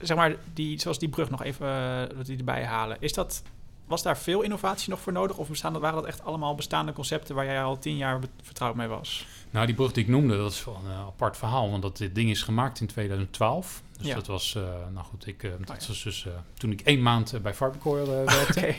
zeg maar, die, zoals die brug nog even uh, die erbij halen. Is dat, was daar veel innovatie nog voor nodig? Of bestaan dat, waren dat echt allemaal bestaande concepten waar jij al tien jaar vertrouwd mee was? Nou, die brug die ik noemde, dat is wel een uh, apart verhaal. Want dat dit ding is gemaakt in 2012. Dus ja. dat was, uh, nou goed, ik, dat oh, ja. was dus toen ik één maand bij Farbicore *laughs* werkte. okay.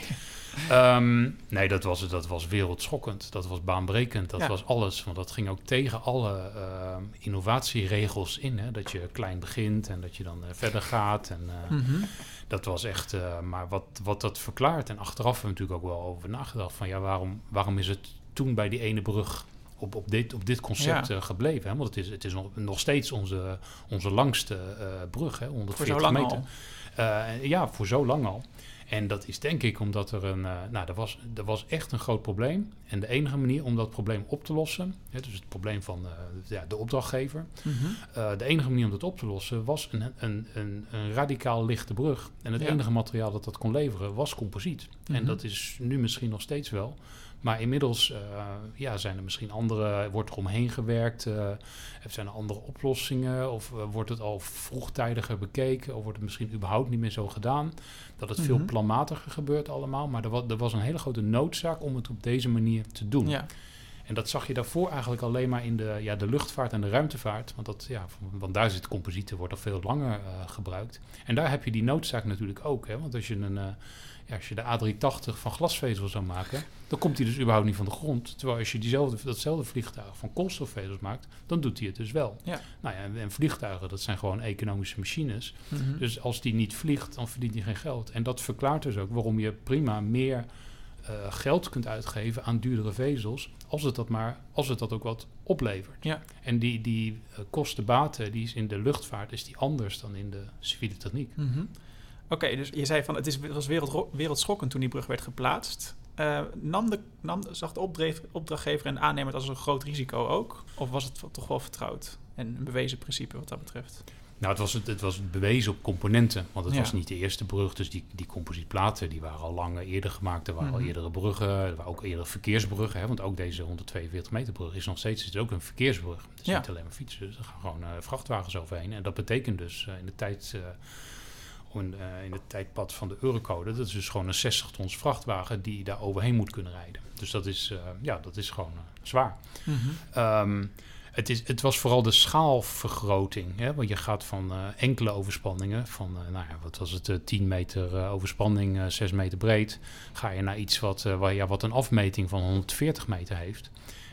Um, nee, dat was, dat was wereldschokkend. Dat was baanbrekend. Dat Ja. was alles. Want dat ging ook tegen alle ehm, innovatieregels in. Hè? Dat je klein begint en dat je dan eh, verder gaat. En eh, Mhm. dat was echt... eh, maar wat, wat dat verklaart... En achteraf hebben we natuurlijk ook wel over nagedacht. Van ja, waarom, waarom is het toen bij die ene brug... Op, op, dit, op dit concept Ja. gebleven. Hè? Want het is, het is nog, nog steeds onze, onze langste brug. Hè? Voor 140 zo lang meter. al. Ja, voor zo lang al. En dat is denk ik omdat er een. eh, nou, er was, er was echt een groot probleem. En de enige manier om dat probleem op te lossen. Hè, dus het probleem van eh, ja, de opdrachtgever. Mhm. eh, de enige manier om dat op te lossen was een, een, een, een radicaal lichte brug. En het Ja. enige materiaal dat dat kon leveren was composiet. Mhm. En dat is nu misschien nog steeds wel. Maar inmiddels eh, ja, zijn er misschien andere, wordt er omheen gewerkt, eh, zijn er andere oplossingen, of eh, wordt het al vroegtijdiger bekeken, of wordt het misschien überhaupt niet meer zo gedaan. Dat het veel Mhm. planmatiger gebeurt allemaal, maar er was, er was een hele grote noodzaak om het op deze manier te doen. Ja. En dat zag je daarvoor eigenlijk alleen maar in de, ja, de luchtvaart en de ruimtevaart. Want, dat, ja, want daar zit composieten, wordt al veel langer uh, gebruikt. En daar heb je die noodzaak natuurlijk ook. Hè? Want als je, een, uh, ja, als je de A380 van glasvezel zou maken, dan komt die dus überhaupt niet van de grond. Terwijl als je diezelfde, datzelfde vliegtuig van koolstofvezels maakt, dan doet hij het dus wel. Ja. Nou ja, en, en vliegtuigen, dat zijn gewoon economische machines. Mm -hmm. Dus als die niet vliegt, dan verdient hij geen geld. En dat verklaart dus ook waarom je prima meer uh, geld kunt uitgeven aan duurdere vezels, als het dat maar, als het dat ook wat oplevert. Ja. En die, die uh, kostenbaten, die is in de luchtvaart, is die anders dan in de civiele techniek. Mm -hmm. Oké, okay, dus je zei van het, is, het was wereld, wereldschokkend toen die brug werd geplaatst. Uh, nam de, nam, zag de opdrachtgever en aannemer het als een groot risico ook? Of was het toch wel vertrouwd en een bewezen principe wat dat betreft? Nou, het was, het, was bewezen op componenten. Want het Ja. was niet de eerste brug. Dus die, die composietplaten die waren al lang eerder gemaakt. Er waren Mhm. al eerdere bruggen. Er waren ook eerdere verkeersbruggen. Hè, want ook deze 142 meter brug is nog steeds is ook een verkeersbrug. Het is Ja. niet alleen maar fietsen. Dus er gaan gewoon eh, vrachtwagens overheen. En dat betekent dus eh, in de tijd... in, eh, in het tijdpad van de Eurocode, dat is dus gewoon een 60 tons vrachtwagen die daar overheen moet kunnen rijden. Dus dat is, eh, ja, dat is gewoon eh, zwaar. Mhm. Ehm, het, is, het was vooral de schaalvergroting. Hè? Want je gaat van enkele overspanningen, van nou ja, wat was het, eh, 10 meter overspanning, eh 6 meter breed, ga je naar iets wat, waar, ja, wat een afmeting van 140 meter heeft.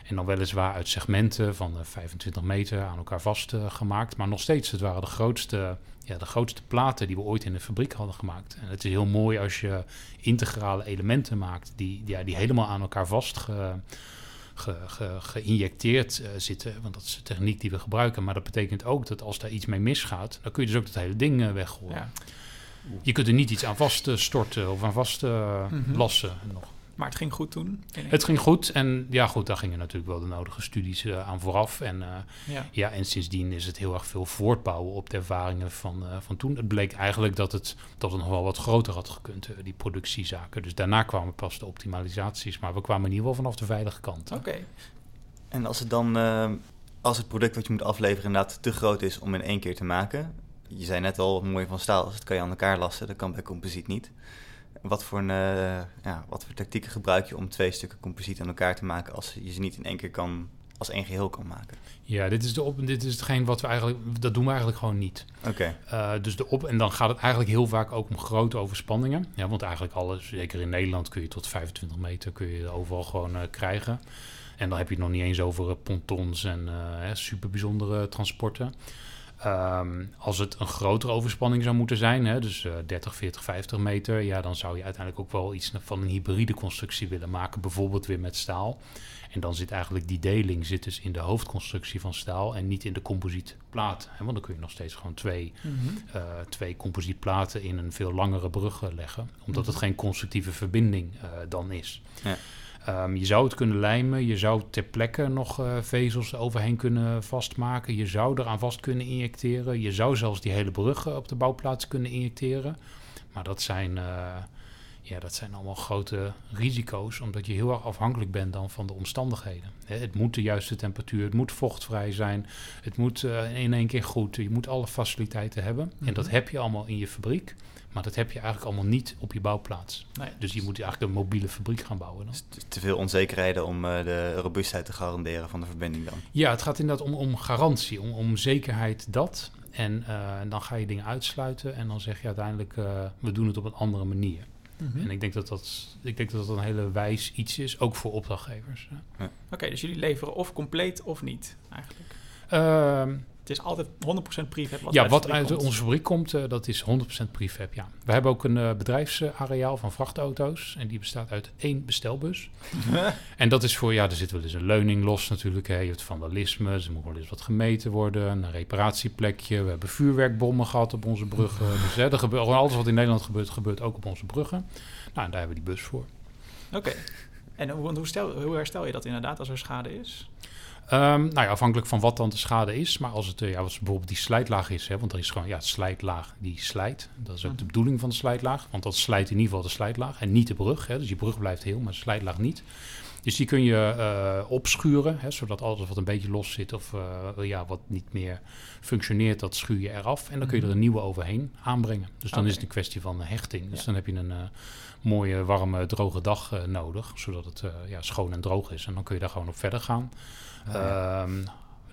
En dan weliswaar uit segmenten van eh, 25 meter aan elkaar vastgemaakt. maar nog steeds, het waren de grootste, ja, de grootste platen die we ooit in de fabriek hadden gemaakt. En het is heel mooi als je integrale elementen maakt die, ja, die helemaal aan elkaar vast ge, ge, ge- geïnjecteerd eh, zitten. Want dat is de techniek die we gebruiken. Maar dat betekent ook dat als daar iets mee misgaat, dan kun je dus ook dat hele ding eh, weggooien. Ja. Je kunt er niet iets aan vast eh, storten of aan vast eh, Mhm. lassen nog. Maar het ging goed toen. Het ging goed en ja goed, daar gingen natuurlijk wel de nodige studies eh, aan vooraf. En eh, Ja. ja, en sindsdien is het heel erg veel voortbouwen op de ervaringen van, eh, van toen. Het bleek eigenlijk dat het, dat het nog wel wat groter had gekund, die productiezaken. Dus daarna kwamen pas de optimalisaties, maar we kwamen in ieder geval vanaf de veilige kant. Oké. En als het dan, als het product wat je moet afleveren inderdaad te groot is om in één keer te maken. Je zei net al mooi van staal, dus dat kan je aan elkaar lassen. Dat kan bij composiet niet. Wat voor, een, eh, ja, wat voor tactieken gebruik je om twee stukken composiet aan elkaar te maken als je ze niet in één keer kan, als één geheel kan maken? Ja, dit is, de op, dit is hetgeen wat we eigenlijk, dat doen we eigenlijk gewoon niet. Oké, Uh, dus de op, en dan gaat het eigenlijk heel vaak ook om grote overspanningen. Ja, want eigenlijk alles, zeker in Nederland, kun je tot 25 meter kun je overal gewoon uh, krijgen. En dan heb je het nog niet eens over pontons en uh, super bijzondere transporten. Um, als het een grotere overspanning zou moeten zijn, hè, dus uh, 30, 40, 50 meter, ja, dan zou je uiteindelijk ook wel iets van een hybride constructie willen maken, bijvoorbeeld weer met staal. En dan zit eigenlijk die deling zit dus in de hoofdconstructie van staal en niet in de composietplaat. Hè, want dan kun je nog steeds gewoon twee, uh, twee composietplaten in een veel langere brug leggen, omdat Mhm. het geen constructieve verbinding uh, dan is. Ja. Um, je zou het kunnen lijmen, je zou ter plekke nog uh, vezels overheen kunnen vastmaken, je zou eraan vast kunnen injecteren, je zou zelfs die hele brug uh, op de bouwplaats kunnen injecteren. Maar dat zijn, uh, ja, dat zijn allemaal grote risico's, omdat je heel erg afhankelijk bent dan van de omstandigheden. Het moet de juiste temperatuur, het moet vochtvrij zijn, het moet uh, in één keer goed, je moet alle faciliteiten hebben. Mhm. En dat heb je allemaal in je fabriek. Maar dat heb je eigenlijk allemaal niet op je bouwplaats. Nee. Dus je moet eigenlijk een mobiele fabriek gaan bouwen. Dan. Dus te veel onzekerheden om uh, de robuustheid te garanderen van de verbinding dan? Ja, het gaat inderdaad om, om garantie, om, om zekerheid dat. En uh, dan ga je dingen uitsluiten en dan zeg je uiteindelijk, uh, we doen het op een andere manier. Mhm. Mm-hmm. En ik denk dat dat, ik denk dat dat een hele wijs iets is, ook voor opdrachtgevers. Ja. Oké, okay, dus jullie leveren of compleet of niet eigenlijk? Het is altijd 100% prefab. Wat ja, uit wat uit komt. onze fabriek komt, uh, dat is 100% prefab. Ja. We hebben ook een uh, bedrijfsareaal van vrachtauto's. En die bestaat uit één bestelbus. *laughs* en dat is voor, ja, er zit wel eens een leuning los natuurlijk. Hè. Je hebt vandalisme, er moet wel eens wat gemeten worden. Een reparatieplekje. We hebben vuurwerkbommen gehad op onze bruggen. *laughs* dus hè, er gebeurt, alles wat in Nederland gebeurt, gebeurt ook op onze bruggen. Nou, en daar hebben we die bus voor. Oké. Okay. En hoe, hoe, stel, hoe herstel je dat inderdaad als er schade is? Um, nou ja, afhankelijk van wat dan de schade is. Maar als het uh, ja, als bijvoorbeeld die slijtlaag is, hè, want er is gewoon ja, slijtlaag die slijt. Dat is ook de bedoeling van de slijtlaag. Want dat slijt in ieder geval de slijtlaag en niet de brug. Hè, dus je brug blijft heel, maar de slijtlaag niet. Dus die kun je uh, opschuren, hè, zodat alles wat een beetje los zit of uh, ja, wat niet meer functioneert, dat schuur je eraf. En dan kun je er een nieuwe overheen aanbrengen. Dus dan is het een kwestie van hechting. Dus dan heb je een mooie, warme, droge dag nodig, zodat het ja, schoon en droog is. En dan kun je daar gewoon op verder gaan. Oh,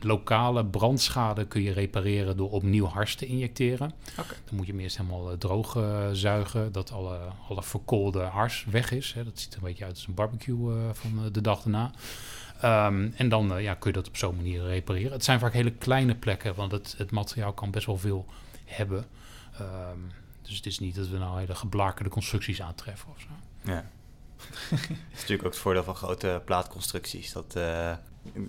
lokale brandschade kun je repareren door opnieuw hars te injecteren. Dan moet je hem eerst helemaal uh, droog uh, zuigen, dat alle, alle verkoolde hars weg is. Hè. Dat ziet er een beetje uit als een barbecue uh, van de dag daarna. Um, en dan ja, kun je dat op zo'n manier repareren. Het zijn vaak hele kleine plekken, want het, het materiaal kan best wel veel hebben. Um, dus het is niet dat we nou hele geblakerde constructies aantreffen of zo. Ja. *laughs* dat is natuurlijk ook het voordeel van grote plaatconstructies. Dat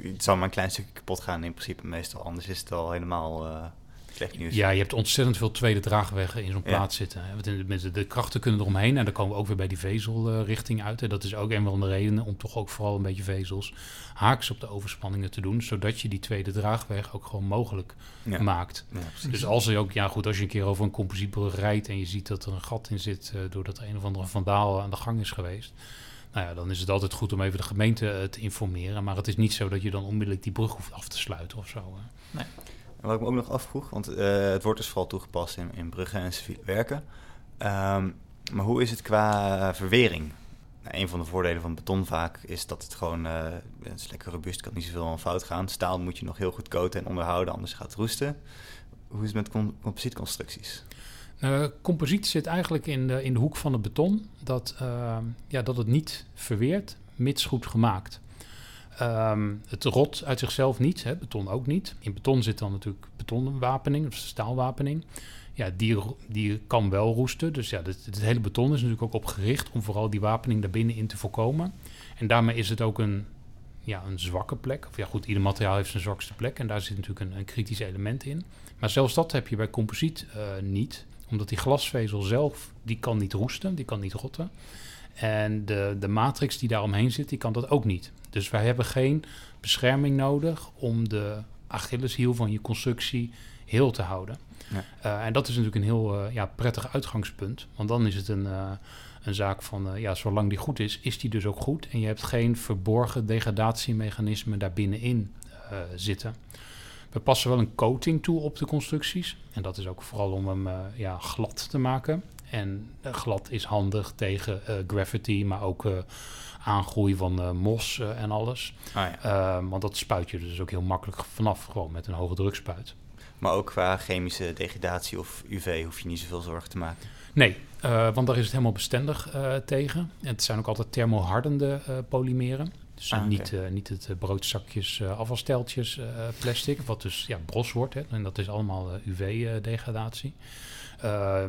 het zal maar een klein stukje kapot gaan in principe meestal. Anders is het al helemaal uh, slecht nieuws. Ja, je hebt ontzettend veel tweede draagwegen in zo'n plaat zitten. De, de krachten kunnen eromheen en dan komen we ook weer bij die vezelrichting uit. En dat is ook een van de redenen om toch ook vooral een beetje vezels haaks op de overspanningen te doen. Zodat je die tweede draagweg ook gewoon mogelijk maakt. Ja, dus als je ook, ja goed, als je een keer over een composietbrug rijdt en je ziet dat er een gat in zit uh, doordat er een of andere vandaal aan de gang is geweest nou ja, dan is het altijd goed om even de gemeente eh, te informeren. Maar het is niet zo dat je dan onmiddellijk die brug hoeft af te sluiten of zo. Nee. En wat ik me ook nog afvroeg, want uh, het wordt dus vooral toegepast in, in bruggen en civiele werken. Um, maar hoe is het qua verwering? Nou, een van de voordelen van beton vaak is dat het gewoon uh, het is lekker robuust, kan niet zoveel aan fout gaan. Staal moet je nog heel goed coaten en onderhouden, anders gaat het roesten. Hoe is het met composietconstructies? Uh, composiet zit eigenlijk in de, in de hoek van het beton. Dat, uh, ja, dat het niet verweert, mits goed gemaakt. Um, het rot uit zichzelf niet, hè, beton ook niet. In beton zit dan natuurlijk betonwapening, of staalwapening. Ja, die, die kan wel roesten. Dus ja, het, hele beton is natuurlijk ook op gericht om vooral die wapening daarbinnen in te voorkomen. En daarmee is het ook een, ja, een zwakke plek. Of ja, goed, ieder materiaal heeft zijn zwakste plek. En daar zit natuurlijk een, een kritisch element in. Maar zelfs dat heb je bij composiet uh, niet omdat die glasvezel zelf, die kan niet roesten, die kan niet rotten. En de, de matrix die daaromheen zit, die kan dat ook niet. Dus wij hebben geen bescherming nodig om de Achilleshiel van je constructie heel te houden. Ja. Uh, en dat is natuurlijk een heel uh, ja, prettig uitgangspunt. Want dan is het een, uh, een zaak van, ja, zolang die goed is, is die dus ook goed. En je hebt geen verborgen degradatiemechanismen daar binnenin zitten. We passen wel een coating toe op de constructies. En dat is ook vooral om hem uh, ja, glad te maken. En uh, glad is handig tegen uh, gravity, maar ook aangroei van mos en alles. Ah, ja. Ehm, want dat spuit je dus ook heel makkelijk vanaf, gewoon met een hoge drukspuit. Maar ook qua chemische degradatie of UV hoef je niet zoveel zorgen te maken? Nee, want daar is het helemaal bestendig tegen. En het zijn ook altijd thermohardende polymeren. Dus ah, niet, uh, niet het uh, broodzakjes, uh, afvalsteltjes plastic, wat dus ja, bros wordt. Hè, en dat is allemaal UV-degradatie.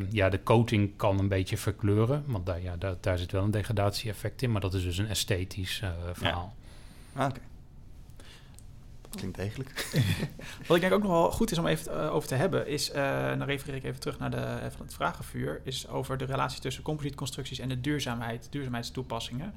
ja, de coating kan een beetje verkleuren, want daar, ja, daar, daar zit wel een degradatie-effect in. Maar dat is dus een esthetisch verhaal. Ja. Ah, oké. Klinkt degelijk. *laughs* Wat ik denk ook nog wel goed is om even over te hebben, is, dan refereer ik even terug naar de, van het vragenvuur, is over de relatie tussen composietconstructies en de duurzaamheid, duurzaamheidstoepassingen.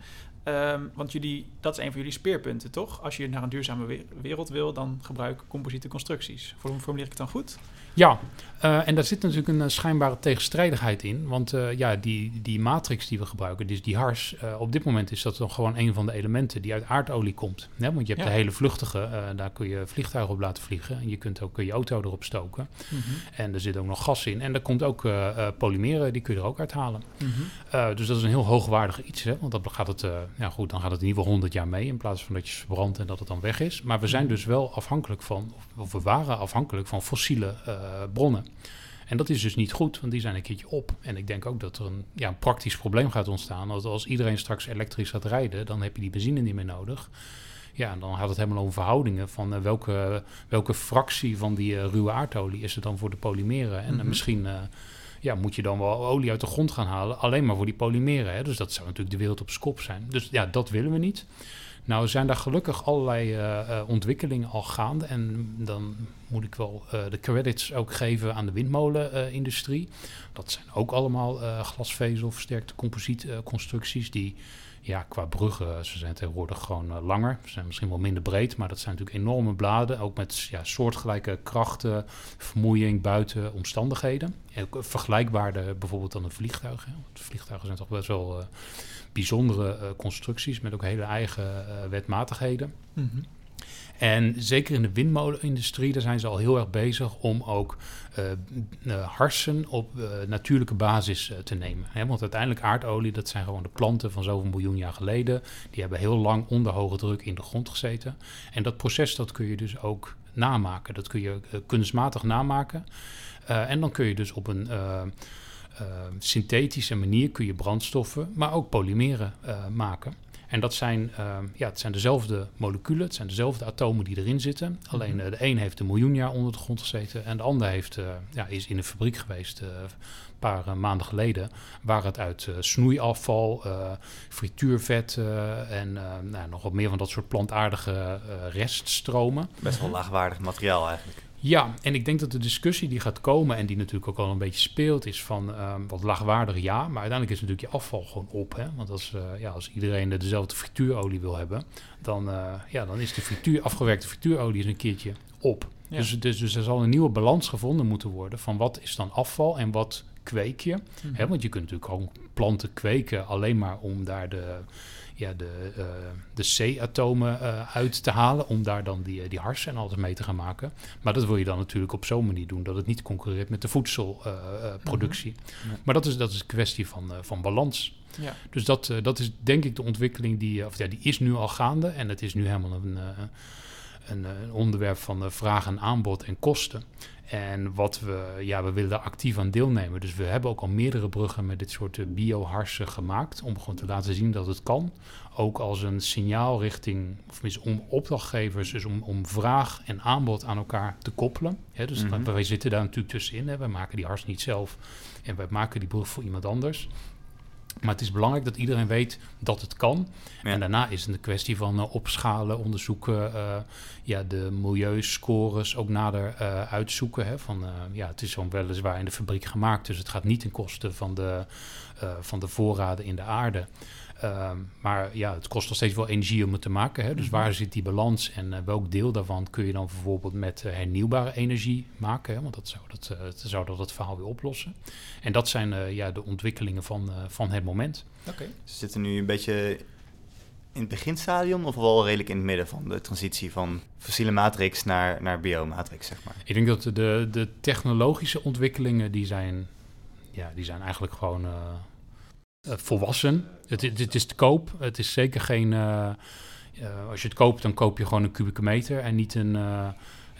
Um, want jullie, dat is een van jullie speerpunten, toch? Als je naar een duurzame wereld wil, dan gebruik composiete constructies. Formuleer ik het dan goed? Ja, uh, en daar zit natuurlijk een uh, schijnbare tegenstrijdigheid in. Want uh, ja, die, die matrix die we gebruiken, dus die hars, op dit moment is dat dan gewoon een van de elementen die uit aardolie komt. Hè? Want je hebt de hele vluchtige, daar kun je vliegtuigen op laten vliegen. En je kunt ook je auto erop stoken. Mm -hmm. En er zit ook nog gas in. En er komt ook polymeren, die kun je er ook uithalen. Mm -hmm. dus dat is een heel hoogwaardig iets, hè? want dan gaat het, ja goed, dan gaat het in ieder geval 100 jaar mee. In plaats van dat je verbrandt en dat het dan weg is. Maar we zijn mhm. dus wel afhankelijk van, of we waren afhankelijk van fossiele eh, bronnen. En dat is dus niet goed, want die zijn een keertje op. En ik denk ook dat er een, ja, een praktisch probleem gaat ontstaan. Dat als iedereen straks elektrisch gaat rijden, dan heb je die benzine niet meer nodig. Ja, en dan gaat het helemaal om verhoudingen van uh, welke, welke fractie van die uh, ruwe aardolie is er dan voor de polymeren. En mm misschien ja, moet je dan wel olie uit de grond gaan halen, alleen maar voor die polymeren. Hè? Dus dat zou natuurlijk de wereld op skop zijn. Dus ja, dat willen we niet. Nou zijn daar gelukkig allerlei uh, ontwikkelingen al gaande. En dan moet ik wel uh, de credits ook geven aan de windmolenindustrie. dat zijn ook allemaal glasvezel versterkte composietconstructies die ja, qua bruggen, ze zijn tegenwoordig gewoon langer. Ze zijn misschien wel minder breed, maar dat zijn natuurlijk enorme bladen. Ook met ja, soortgelijke krachten, vermoeiing buiten omstandigheden. ook bijvoorbeeld dan een vliegtuig. Hè. vliegtuigen zijn toch best wel bijzondere uh, constructies met ook hele eigen wetmatigheden. Mm -hmm. En zeker in de windmolenindustrie, daar zijn ze al heel erg bezig om ook uh, harsen op uh, natuurlijke basis uh, te nemen. Hè? Want uiteindelijk aardolie, dat zijn gewoon de planten van zoveel miljoen jaar geleden. Die hebben heel lang onder hoge druk in de grond gezeten. En dat proces, dat kun je dus ook namaken. Dat kun je kunstmatig namaken. en dan kun je dus op een... synthetische manier kun je brandstoffen, maar ook polymeren maken. En dat zijn, uh, ja, het zijn dezelfde moleculen, het zijn dezelfde atomen die erin zitten. Alleen uh, de een heeft een miljoen jaar onder de grond gezeten en de ander heeft, uh, ja, is in een fabriek geweest een paar maanden geleden. Waar het uit snoeiafval, frituurvet en nou, nog wat meer van dat soort plantaardige reststromen. Best wel laagwaardig materiaal eigenlijk. Ja, en ik denk dat de discussie die gaat komen en die natuurlijk ook al een beetje speelt, is van um, wat laagwaardig ja, maar uiteindelijk is natuurlijk je afval gewoon op. Hè? Want als, uh, ja, als iedereen dezelfde frituurolie wil hebben, dan, uh, ja, dan is de frituur, afgewerkte frituurolie is een keertje op. Ja. Dus, dus, dus er zal een nieuwe balans gevonden moeten worden van wat is dan afval en wat kweek je. Mm -hmm. Want je kunt natuurlijk gewoon planten kweken alleen maar om daar de ja, de, uh, de C-atomen uh, uit te halen. Om daar dan die, die harsen en alles mee te gaan maken. Maar dat wil je dan natuurlijk op zo'n manier doen dat het niet concurreert met de voedselproductie. Mm -hmm. Maar dat is, dat is een kwestie van, van balans. Ja. Dus dat, dat is denk ik de ontwikkeling die, of ja, die is nu al gaande. En het is nu helemaal een, een, een onderwerp van vraag en aanbod en kosten. En wat we, ja, we willen daar actief aan deelnemen. Dus we hebben ook al meerdere bruggen met dit soort bioharsen gemaakt. Om gewoon te laten zien dat het kan. Ook als een signaal richting, of tenminste om opdrachtgevers, dus om, om vraag en aanbod aan elkaar te koppelen. Hè, dus mm -hmm. wij zitten daar natuurlijk tussenin. Hè. Wij maken die hars niet zelf en wij maken die brug voor iemand anders. Maar het is belangrijk dat iedereen weet dat het kan. Ja. En daarna is het een kwestie van uh, opschalen, onderzoeken, uh, ja, de milieuscores ook nader uh, uitzoeken. Hè, van, ja, het is zo'n weliswaar in de fabriek gemaakt, dus het gaat niet ten koste van de, van de voorraden in de aarde. Um, maar ja, het kost nog steeds wel energie om het te maken. Hè? Dus mm -hmm. waar zit die balans en uh, welk deel daarvan kun je dan bijvoorbeeld met uh, hernieuwbare energie maken? Hè? Want dat zou dat, uh, dat zou dat het verhaal weer oplossen. En dat zijn ja, de ontwikkelingen van, van het moment. Oké. Okay. Dus zitten nu een beetje in het beginstadium of wel redelijk in het midden van de transitie van fossiele matrix naar, naar biomatrix, zeg maar? Ik denk dat de, de technologische ontwikkelingen die zijn, ja, die zijn eigenlijk gewoon uh, volwassen. Het, het, het, is te koop. Het is zeker geen. Uh, uh, als je het koopt, dan koop je gewoon een kubieke meter en niet een,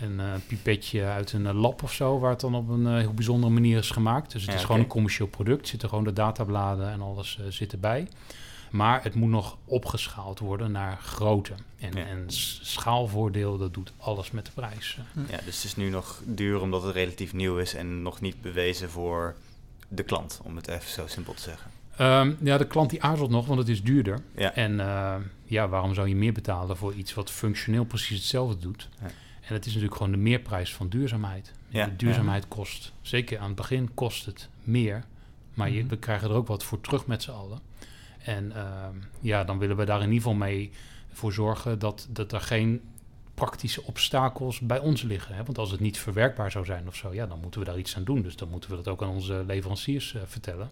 een pipetje uit een lab of zo, waar het dan op een heel bijzondere manier is gemaakt. Dus het ja, is gewoon een commercieel product. Zitten gewoon de databladen en alles zit erbij. Maar het moet nog opgeschaald worden naar grootte. En, ja. en schaalvoordeel, dat doet alles met de prijs. Ja, dus het is nu nog duur omdat het relatief nieuw is en nog niet bewezen voor de klant, om het even zo simpel te zeggen. Um, ja, de klant die aarzelt nog, want het is duurder. Ja. En uh, ja, waarom zou je meer betalen voor iets wat functioneel precies hetzelfde doet? Ja. En het is natuurlijk gewoon de meerprijs van duurzaamheid. Ja. De duurzaamheid kost, zeker aan het begin kost het meer. Maar je, we krijgen er ook wat voor terug met z'n allen. En uh, ja, dan willen we daar in ieder geval mee voor zorgen dat, dat er geen praktische obstakels bij ons liggen. Hè? Want als het niet verwerkbaar zou zijn of zo, ja, dan moeten we daar iets aan doen. Dus dan moeten we dat ook aan onze leveranciers uh, vertellen.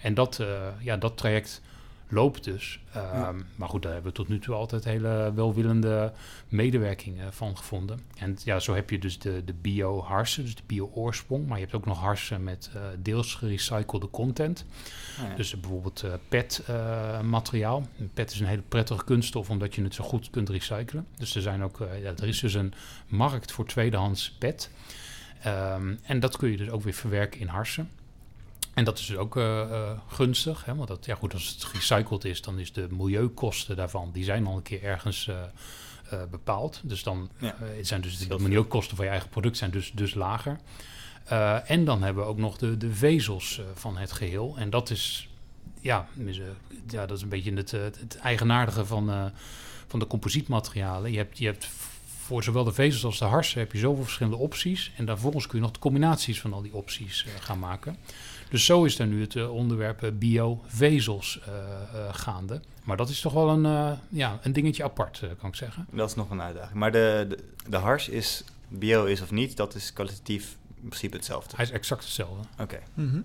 En dat, uh, ja, dat traject loopt dus. Um, ja. Maar goed, daar hebben we tot nu toe altijd hele welwillende medewerking van gevonden. En ja, zo heb je dus de, de bio-harsen, dus de bio-oorsprong. Maar je hebt ook nog harsen met uh, deels gerecyclede content. Ja. Dus uh, bijvoorbeeld PET-materiaal. PET is een hele prettige kunststof, omdat je het zo goed kunt recyclen. Dus er, zijn ook, ja, er is dus een markt voor tweedehands PET. Um, en dat kun je dus ook weer verwerken in harsen. En dat is dus ook uh, uh, gunstig. Hè? Want dat, ja, goed, als het gerecycled is, dan is de milieukosten daarvan, die zijn al een keer ergens uh, bepaald. Dus dan ja. zijn dus de milieukosten van je eigen product zijn dus, dus lager. en dan hebben we ook nog de, de vezels van het geheel. En dat is, ja, ja, dat is een beetje het, het eigenaardige van, van de composietmaterialen. Je hebt, je hebt voor zowel de vezels als de harsen heb je zoveel verschillende opties. En daarvolgens kun je nog de combinaties van al die opties gaan maken. Dus zo is er nu het uh, onderwerp biovezels gaande. Maar dat is toch wel een, ja, een dingetje apart, kan ik zeggen. Dat is nog een uitdaging. Maar de, de, de hars is, bio is of niet, dat is kwalitatief in principe hetzelfde. Hij is exact hetzelfde. Oké. Mhm.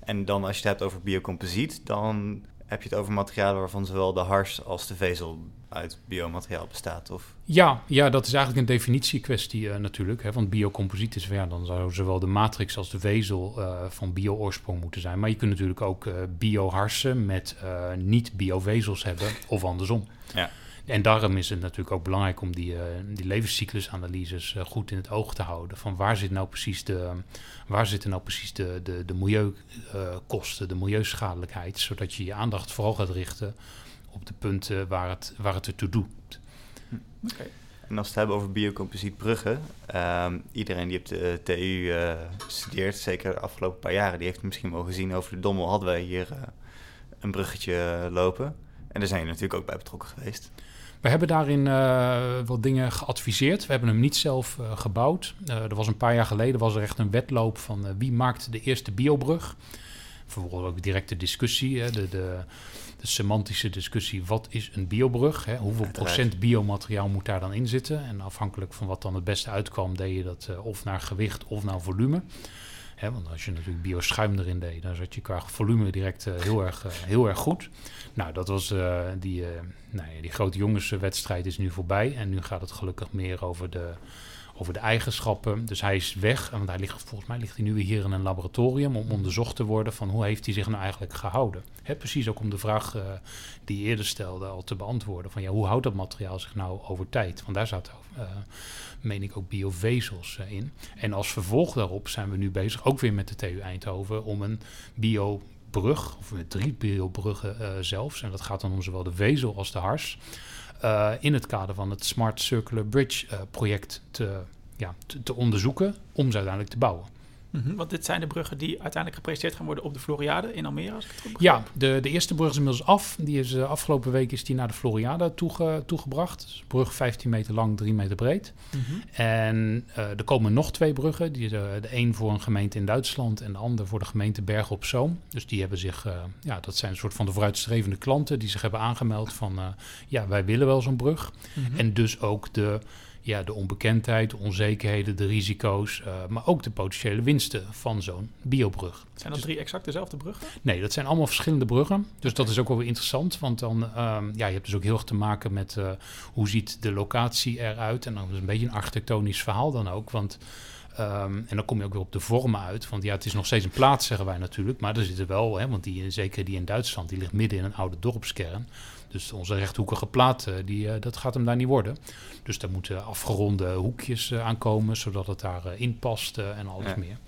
En dan als je het hebt over biocomposiet, dan heb je het over materialen waarvan zowel de hars als de vezel uit biomateriaal bestaat? Of? Ja, ja, dat is eigenlijk een definitiekwestie uh, natuurlijk. Hè, want biocomposiet is, ja, dan zou zowel de matrix als de vezel uh, van bio-oorsprong moeten zijn. Maar je kunt natuurlijk ook uh, bio-harsen met niet-biovezels hebben of andersom. Ja. En daarom is het natuurlijk ook belangrijk om die, die levenscyclusanalyses goed in het oog te houden. Van waar zit nou precies de, waar zitten nou precies de, de, de milieukosten, de milieuschadelijkheid, zodat je je aandacht vooral gaat richten op de punten waar het, waar het ertoe doet. Hm. Okay. En als we het hebben over biocomposietbruggen, um, iedereen die op de TU studeert, zeker de afgelopen paar jaren, die heeft misschien wel gezien over de Dommel hadden wij hier een bruggetje lopen. En daar zijn je natuurlijk ook bij betrokken geweest. We hebben daarin uh, wat dingen geadviseerd. We hebben hem niet zelf uh, gebouwd. Uh, er was een paar jaar geleden was er echt een wedloop van wie maakt de eerste biobrug. Vervolgens ook directe discussie, de, de, de, semantische discussie. Wat is een biobrug? Hè? Hoeveel procent biomateriaal moet daar dan in zitten? En afhankelijk van wat dan het beste uitkwam, deed je dat of naar gewicht of naar volume. Hè, want als je natuurlijk bioschuim erin deed, dan zat je qua volume direct uh, heel, erg, uh, heel erg goed. Nou, dat was die, nou ja, die grote jongenswedstrijd is nu voorbij. En nu gaat het gelukkig meer over de, over de eigenschappen. Dus hij is weg, want hij ligt, volgens mij ligt hij nu weer hier in een laboratorium om onderzocht te worden van hoe heeft hij zich nou eigenlijk gehouden. Precies ook om de vraag die je eerder stelde al te beantwoorden van ja, hoe houdt dat materiaal zich nou over tijd? Want daar zat meen ik ook biovezels uh, in. En als vervolg daarop zijn we nu bezig, ook weer met de TU Eindhoven, om een biobrug, of met drie biobruggen uh, zelfs, en dat gaat dan om zowel de vezel als de hars, uh, in het kader van het Smart Circular Bridge project te, ja, te, te onderzoeken om ze uiteindelijk te bouwen. Mm Want dit zijn de bruggen die uiteindelijk gepresenteerd gaan worden op de Floriade in Almere, als ik het goed Ja, de, de eerste brug is inmiddels af. Die is, uh, afgelopen week is die naar de Floriade toege, toegebracht. Dus brug 15 meter lang, 3 meter breed. Mm -hmm. En uh, er komen nog twee bruggen. Die, de, de een voor een gemeente in Duitsland en de ander voor de gemeente Bergen op Zoom. Dus die hebben zich, uh, ja, dat zijn een soort van de vooruitstrevende klanten die zich hebben aangemeld van, ja, wij willen wel zo'n brug. Mm -hmm. En dus ook de ja, de onbekendheid, de onzekerheden, de risico's, uh, maar ook de potentiële winsten van zo'n biobrug. Zijn dat dus, drie exact dezelfde bruggen? Nee, dat zijn allemaal verschillende bruggen. Dus dat is ook wel weer interessant, want dan, um, ja, je hebt dus ook heel erg te maken met uh, hoe ziet de locatie eruit. En dan is een beetje een architectonisch verhaal dan ook, want... Um, en dan kom je ook weer op de vormen uit. Want ja, het is nog steeds een plaats, zeggen wij natuurlijk. Maar er zitten wel, hè, want die, zeker die in Duitsland, die ligt midden in een oude dorpskern. Dus onze rechthoekige plaat, die, uh, dat gaat hem daar niet worden. Dus daar moeten afgeronde hoekjes uh, aankomen, zodat het daarin uh, past en alles ja. meer.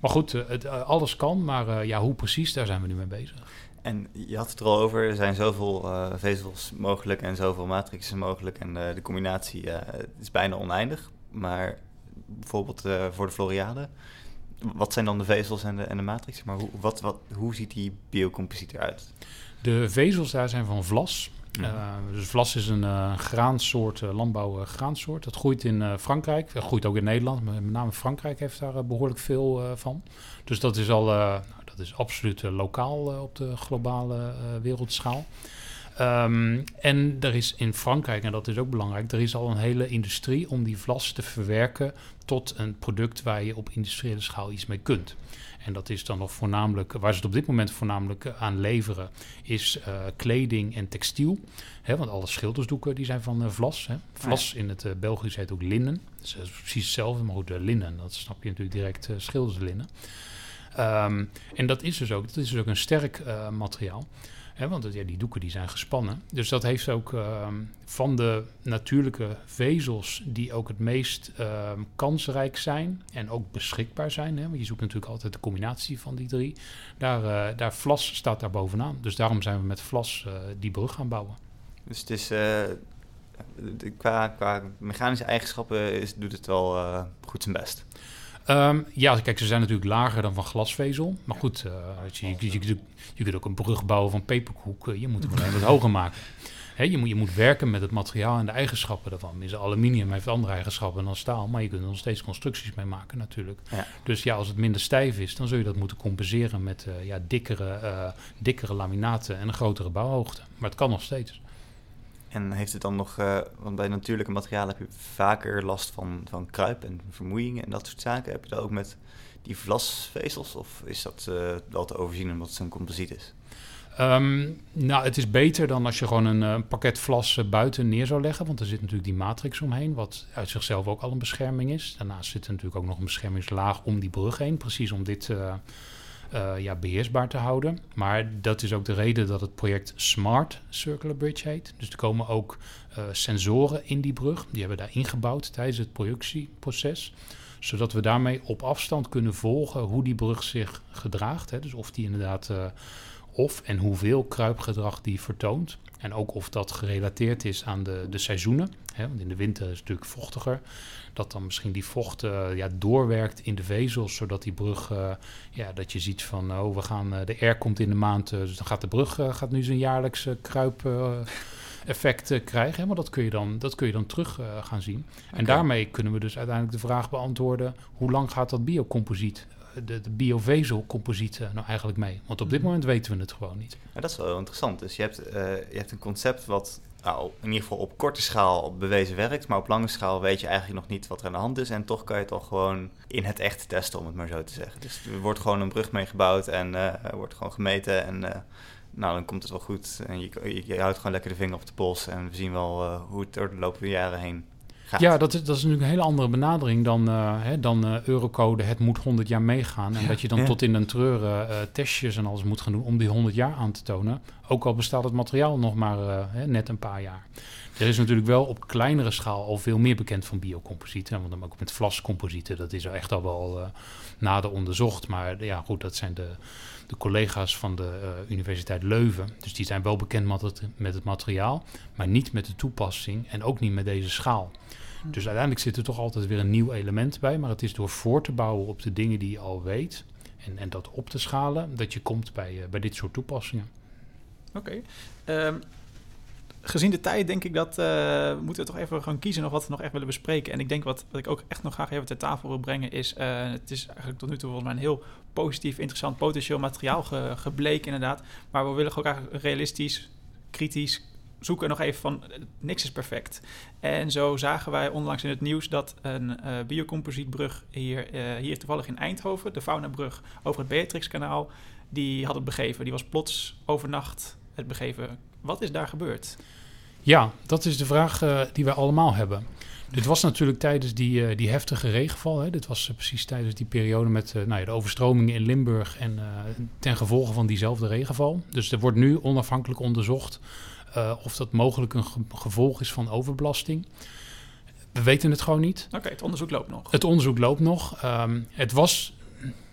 Maar goed, het, alles kan, maar ja, hoe precies, daar zijn we nu mee bezig. En je had het er al over, er zijn zoveel vezels mogelijk en zoveel matrixen mogelijk. En de combinatie is bijna oneindig. Maar bijvoorbeeld voor de Floriade, wat zijn dan de vezels en de, en de matrixen? Maar hoe, wat, wat, hoe ziet die biocomposiet eruit? De vezels daar zijn van vlas. Ja. Uh, dus vlas is een uh, graansoort, uh, landbouwgraansoort. Dat groeit in Frankrijk. Dat groeit ook in Nederland. Maar met name Frankrijk heeft daar behoorlijk veel van. Dus dat is al, nou, dat is absoluut lokaal op de globale wereldschaal. Um, en er is in Frankrijk, en dat is ook belangrijk, er is al een hele industrie om die vlas te verwerken tot een product waar je op industriële schaal iets mee kunt. En dat is dan nog voornamelijk, waar ze het op dit moment voornamelijk aan leveren, is uh, kleding en textiel. Hè, want alle schildersdoeken die zijn van uh, vlas. Hè. Vlas in het uh, Belgisch heet ook linnen. Dus dat is precies hetzelfde, maar goed, linnen, dat snap je natuurlijk direct schilderslinnen. Um, en dat is dus ook, dat is dus ook een sterk materiaal. Want ja, die doeken die zijn gespannen. Dus dat heeft ook uh, van de natuurlijke vezels die ook het meest uh, kansrijk zijn en ook beschikbaar zijn. Want je zoekt natuurlijk altijd de combinatie van die drie. Daar, uh, daar Vlas staat daar bovenaan. Dus daarom zijn we met Vlas eh, die brug gaan bouwen. Dus het is qua, qua mechanische eigenschappen doet het wel goed zijn best. Um, ja, kijk, ze zijn natuurlijk lager dan van glasvezel. Maar goed, uh, je, je, je, je, kunt ook een brug bouwen van peperkoek. Uh, je moet hem alleen wat hoger maken. je, moet, je moet werken met het materiaal en de eigenschappen daarvan. Is aluminium heeft andere eigenschappen dan staal, maar je kunt er nog steeds constructies mee maken natuurlijk. Ja. Dus ja, als het minder stijf is, dan zul je dat moeten compenseren met eh, ja, dikkere, eh, dikkere laminaten en een grotere bouwhoogte. Maar het kan nog steeds. En heeft het dan nog, eh, want bij natuurlijke materialen heb je vaker last van, van kruip en vermoeiingen en dat soort zaken. Heb je dat ook met die vlasvezels of is dat eh, wel te overzien omdat het zo'n composiet is? Ehm, nou, het is beter dan als je gewoon een eh, pakket vlas buiten neer zou leggen. Want er zit natuurlijk die matrix omheen, wat uit zichzelf ook al een bescherming is. Daarnaast zit er natuurlijk ook nog een beschermingslaag om die brug heen. Precies om dit eh, ja, beheersbaar te houden. Maar dat is ook de reden dat het project Smart Circular Bridge heet. Dus er komen ook eh, sensoren in die brug. Die hebben daar ingebouwd tijdens het productieproces zodat we daarmee op afstand kunnen volgen hoe die brug zich gedraagt. Hè. Dus of die inderdaad eh, of en hoeveel kruipgedrag die vertoont. En ook of dat gerelateerd is aan de, de seizoenen. Hè, want in de winter is het natuurlijk vochtiger. Dat dan misschien die vocht eh, ja, doorwerkt in de vezels. Zodat die brug, eh, ja, dat je ziet van, oh, we gaan, eh, de R komt in de maand. dus dan gaat de brug gaat nu zijn jaarlijkse kruip... effect krijgen, hè, maar dat kun je dan, dat kun je dan terug gaan zien. En daarmee kunnen we dus uiteindelijk de vraag beantwoorden: hoe lang gaat dat biocomposiet, de, de biovezelcomposiet eh, nou eigenlijk mee? Want op dit Mhm. moment weten we het gewoon niet. Dat is wel heel interessant. Dus je hebt, eh, je hebt een concept wat nou, in ieder geval op korte schaal bewezen werkt, maar op lange schaal weet je eigenlijk nog niet wat er aan de hand is. En toch kan je het al gewoon in het echt testen, om het maar zo te zeggen. Dus er wordt gewoon een brug mee gebouwd en er wordt gewoon gemeten en eh, nou, dan komt het wel goed. En je, je, je houdt gewoon lekker de vinger op de pols en we zien wel hoe het door de loop der jaren heen gaat. Ja, dat is, dat is natuurlijk een hele andere benadering dan, eh, hè, dan eh, Eurocode. Het moet 100 jaar meegaan. En Ja. dat je dan Ja. tot in den treuren eh, testjes en alles moet gaan doen om die 100 jaar aan te tonen. Ook al bestaat het materiaal nog maar hè, net een paar jaar. Er is natuurlijk wel op kleinere schaal al veel meer bekend van biocomposieten. Want dan ook met vlascomposieten, dat is echt al wel nader onderzocht. Maar ja, goed, dat zijn de, de collega's van de eh, Universiteit Leuven. Dus die zijn wel bekend met het, met het materiaal, maar niet met de toepassing en ook niet met deze schaal. Dus uiteindelijk zit er toch altijd weer een nieuw element bij. Maar het is door voor te bouwen op de dingen die je al weet. En, en dat op te schalen. Dat je komt bij, eh, bij dit soort toepassingen. Oké. Ehm, gezien de tijd denk ik dat eh, moeten we toch even gaan kiezen nog wat we nog echt willen bespreken. En ik denk wat, wat ik ook echt nog graag even ter tafel wil brengen is... eh, het is eigenlijk tot nu toe volgens mij een heel positief, interessant, potentieel materiaal ge- gebleken inderdaad. Maar we willen ook eigenlijk realistisch, kritisch zoeken nog even van eh, niks is perfect. En zo zagen wij onlangs in het nieuws dat een eh biocomposietbrug hier, hier toevallig in Eindhoven, de Faunabrug over het Beatrixkanaal, die had het begeven. Die was plots overnacht het begeven. Wat is daar gebeurd? Ja, dat is de vraag eh, die wij allemaal hebben. Dit was natuurlijk tijdens die, eh, die heftige regenval. Hè. Dit was eh, precies tijdens die periode met nou ja, de overstromingen in Limburg. En ten gevolge van diezelfde regenval. Dus er wordt nu onafhankelijk onderzocht of dat mogelijk een ge- gevolg is van overbelasting. We weten het gewoon niet. Oké, het onderzoek loopt nog. Het onderzoek loopt nog. Ehm, het was.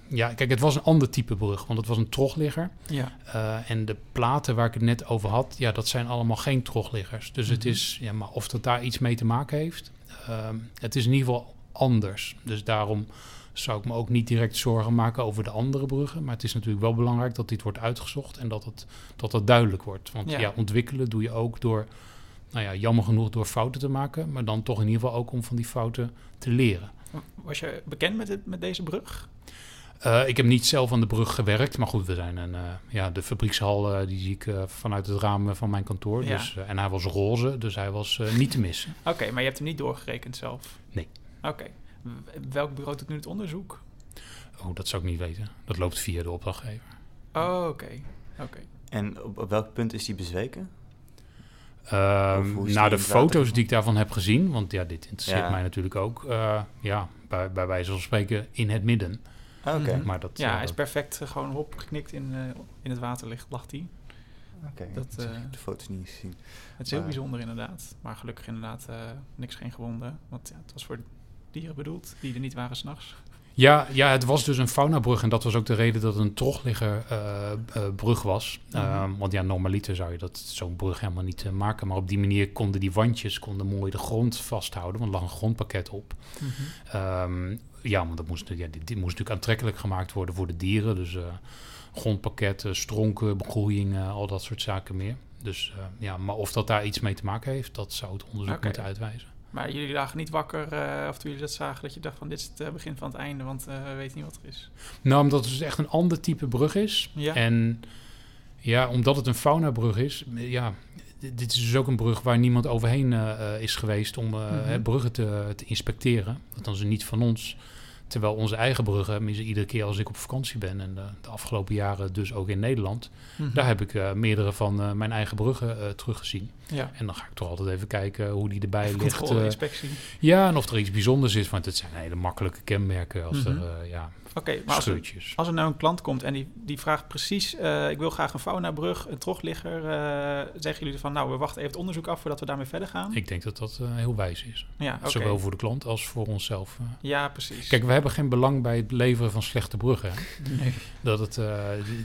Ja, kijk, het was een ander type brug, want het was een trogligger. Ja. Eh, en de platen waar ik het net over had, ja, dat zijn allemaal geen trogliggers. Dus het Mhm. is, ja, maar of dat daar iets mee te maken heeft, ehm, het is in ieder geval anders. Dus daarom zou ik me ook niet direct zorgen maken over de andere bruggen. Maar het is natuurlijk wel belangrijk dat dit wordt uitgezocht en dat het, dat het duidelijk wordt. Want Ja. ja. ontwikkelen doe je ook door, nou ja, jammer genoeg door fouten te maken, maar dan toch in ieder geval ook om van die fouten te leren. Was je bekend met, met deze brug? Eh, ik heb niet zelf aan de brug gewerkt, maar goed, we zijn een, eh, ja, de fabriekshal eh, die zie ik vanuit het raam van mijn kantoor. Ja. Dus, en hij was roze, dus hij was eh, niet te missen. *laughs* Oké, maar je hebt hem niet doorgerekend zelf? Nee. Oké. Welk bureau doet nu het onderzoek? Oh, dat zou ik niet weten. Dat loopt via de opdrachtgever. Oh, oké. Oké. En op, op welk punt is die bezweken? Ehm, is nou, de foto's die ik daarvan heb gezien, want ja, dit interesseert Ja. mij natuurlijk ook. eh, ja, bij, bij wijze van spreken in het midden. Ah, Oké, Mhm. Maar dat, Ja, eh, hij is perfect eh, gewoon hop geknikt in, eh, in het water ligt, lag hij. oké. eh, heb ik de foto's niet gezien. Het is heel Maar- bijzonder inderdaad. Maar gelukkig inderdaad eh, niks geen gewonden. Want ja, het was voor dieren bedoeld die er niet waren s'nachts. Ja, ja, het was dus een faunabrug en dat was ook de reden dat het een trogligger eh, eh, brug was. Ehm, want ja, normaliter zou je dat zo'n brug helemaal niet maken. Maar op die manier konden die wandjes konden mooi de grond vasthouden, want er lag een grondpakket op. Ehm, ja, want dat moest, ja, dit, dit moest natuurlijk aantrekkelijk gemaakt worden voor de dieren. Dus eh grondpakketten, stronken, begroeiing, eh, al dat soort zaken meer. Dus uh, ja, maar of dat daar iets mee te maken heeft, dat zou het onderzoek moeten uitwijzen. Maar jullie lagen niet wakker, uh, of toen jullie dat zagen, dat je dacht van dit is het uh, begin van het einde, want uh, we weten niet wat er is. Nou, omdat het dus echt een ander type brug is. Ja. En ja, omdat het een faunabrug is, ja, dit is dus ook een brug waar niemand overheen uh, is geweest om uh, Mhm. bruggen te, te, inspecteren. Althans, niet van ons. Terwijl onze eigen bruggen, iedere keer als ik op vakantie ben en de, de afgelopen jaren dus ook in Nederland, Mhm. daar heb ik uh, meerdere van uh, mijn eigen bruggen uh, teruggezien. Ja. En dan ga ik toch altijd even kijken hoe die erbij Even ligt. inspectie. ja, en of er iets bijzonders is, want het zijn hele makkelijke kenmerken als Mhm. er ja, Oké, maar als er, als er nou een klant komt en die, die vraagt precies, eh, ik wil graag een faunabrug, een trogligger, eh, zeggen jullie van nou, we wachten even het onderzoek af voordat we daarmee verder gaan? Ik denk dat dat eh, heel wijs is. ja. Zowel voor de klant als voor onszelf. Ja, precies. Kijk, we hebben geen belang bij het leveren van slechte bruggen. *laughs* Nee. Dat het,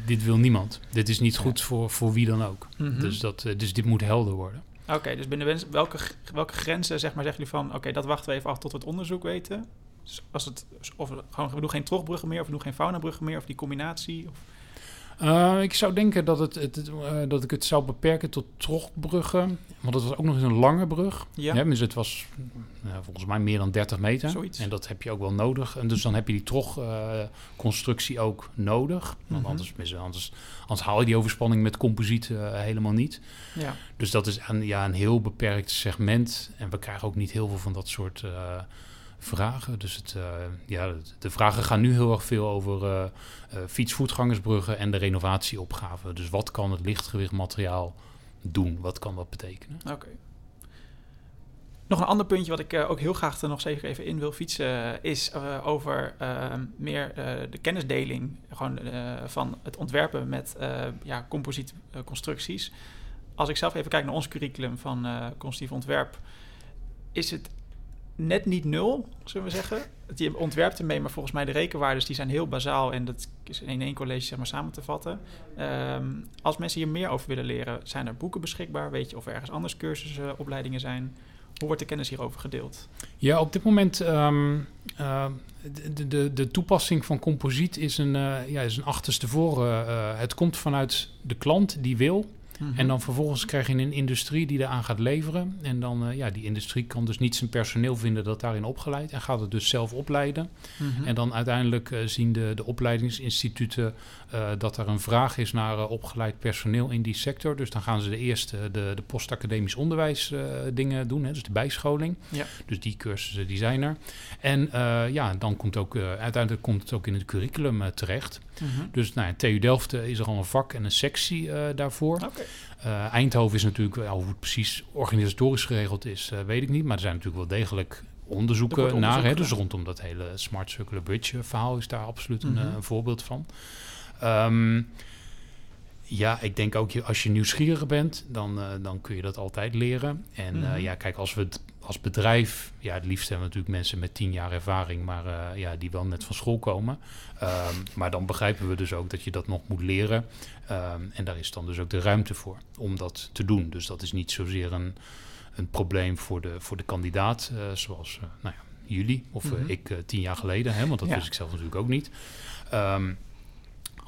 dit wil niemand. Dit is niet goed voor, voor wie dan ook. Mhm. Dus, dat, dus dit moet helder worden. Oké, dus binnen welke, welke grenzen zeg maar, zeggen jullie van... oké, dat wachten we even af tot we het onderzoek weten? Dus als het, of we, gewoon, we doen geen trogbruggen meer... of we doen geen faunabruggen meer... of die combinatie? Of, Eh, ik zou denken dat, het, het, eh, dat ik het zou beperken tot trogbruggen. Want het was ook nog eens een lange brug. ja, Ja, dus het was eh, volgens mij meer dan 30 meter. Zoiets. En dat heb je ook wel nodig. En dus dan heb je die trogconstructie ook nodig. Want Mhm. anders, anders, anders haal je die overspanning met composiet helemaal niet. ja. Dus dat is een, ja, een heel beperkt segment. En we krijgen ook niet heel veel van dat soort vragen. Dus het, eh, ja, de, vragen gaan nu heel erg veel over eh, eh, fietsvoetgangersbruggen en de renovatieopgave. Dus wat kan het lichtgewicht materiaal doen? Wat kan dat betekenen? Oké. Nog een ander puntje wat ik ook heel graag er nog zeker even in wil fietsen... is over meer de kennisdeling gewoon, van het ontwerpen met ja, composietconstructies. Als ik zelf even kijk naar ons curriculum van constructief ontwerp... is het net niet nul, zullen we zeggen. Je ontwerpt ermee, maar volgens mij de rekenwaardes die zijn heel bazaal... en dat is in één college zeg maar, samen te vatten. Ehm, als mensen hier meer over willen leren, zijn er boeken beschikbaar? Weet je of er ergens anders cursussen, opleidingen zijn? Hoe wordt de kennis hierover gedeeld? Ja, op dit moment uh, de, de, de toepassing van composiet is een, uh, ja, is een achterstevoren. Uh, het komt vanuit de klant die wil. Mhm. En dan vervolgens krijg je een industrie die eraan gaat leveren. En dan, uh, ja, die industrie kan dus niet zijn personeel vinden dat daarin opgeleid. En gaat het dus zelf opleiden. Mhm. En dan uiteindelijk uh, zien de, de opleidingsinstituten uh, dat er een vraag is naar opgeleid personeel in die sector. Dus dan gaan ze de eerste, de, de postacademisch onderwijs dingen doen. Hè, dus de bijscholing. Ja. Dus die cursussen die zijn er. En ja, dan komt ook, uiteindelijk komt het ook in het curriculum terecht. Mhm. Dus nou, TU Delft is er al een vak en een sectie daarvoor. Okay. Uh, Eindhoven is natuurlijk, ja, hoe het precies organisatorisch geregeld is, uh, weet ik niet. Maar er zijn natuurlijk wel degelijk onderzoeken naar. Hè, dus rondom dat hele Smart Circular Bridge verhaal is daar absoluut Mhm. een, een voorbeeld van. Um, ja, ik denk ook als je nieuwsgierig bent, dan, uh, dan kun je dat altijd leren. En Mhm. ja, kijk, als we het als bedrijf, ja, het liefst hebben we natuurlijk mensen met tien jaar ervaring, maar uh, ja, die wel net van school komen. Um, maar dan begrijpen we dus ook dat je dat nog moet leren. Um, en daar is dan dus ook de ruimte voor om dat te doen. Dus dat is niet zozeer een, een probleem voor de, voor de kandidaat, uh, zoals uh, nou ja, jullie of Mhm. ik tien jaar geleden, hè, want dat Ja. wist ik zelf natuurlijk ook niet. Um,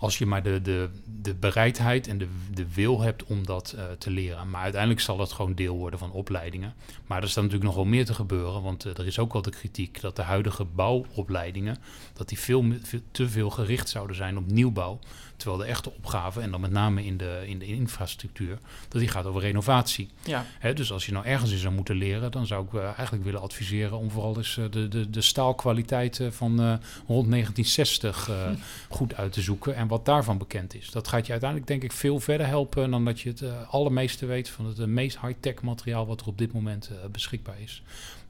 als je maar de, de, de bereidheid en de, de wil hebt om dat uh, te leren. Maar uiteindelijk zal dat gewoon deel worden van opleidingen. Maar er staat natuurlijk nog wel meer te gebeuren. Want uh, er is ook wel de kritiek dat de huidige bouwopleidingen... dat die veel, veel, te veel gericht zouden zijn op nieuwbouw. Terwijl de echte opgave, en dan met name in de, in de infrastructuur... dat die gaat over renovatie. Ja. Hè, dus als je nou ergens in zou moeten leren... dan zou ik uh, eigenlijk willen adviseren om vooral eens uh, de, de, de staalkwaliteit van uh, rond 1960 hm. goed uit te zoeken... en wat daarvan bekend is. Dat gaat je uiteindelijk denk ik veel verder helpen... dan dat je het allermeeste weet van het meest high-tech materiaal... wat er op dit moment beschikbaar is.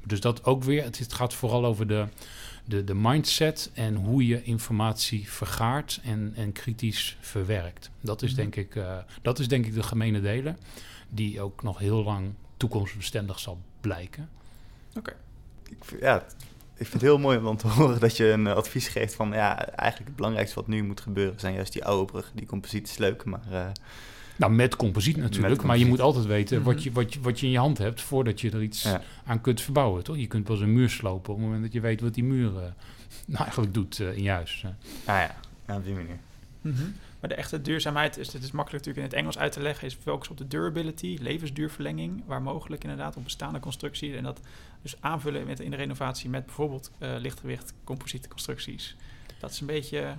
Dus dat ook weer, het, het gaat vooral over de, de, de mindset... en hoe je informatie vergaart en, en kritisch verwerkt. Dat is, Mhm. denk ik, uh, dat is denk ik de gemene delen... die ook nog heel lang toekomstbestendig zal blijken. Oké. Okay. Ja, ik vind het heel mooi om te *laughs* horen dat je een advies geeft van ja, eigenlijk het belangrijkste wat nu moet gebeuren zijn juist die oude brug. Die composiet is leuk, maar. Uh, nou, met composiet natuurlijk, met composiet. maar je moet altijd weten wat, je, wat, je, wat je in je hand hebt voordat je er iets ja. aan kunt verbouwen. Toch? Je kunt pas een muur slopen op het moment dat je weet wat die muur uh, *laughs* nou eigenlijk doet uh, in je huis. Ah ja, ja op die manier. Mhm. Maar de echte duurzaamheid is, het is makkelijk natuurlijk in het Engels uit te leggen, is focus op de durability, levensduurverlenging, waar mogelijk inderdaad op bestaande constructies. En dat dus aanvullen met, in de renovatie met bijvoorbeeld uh, lichtgewicht composiete constructies. Dat is een beetje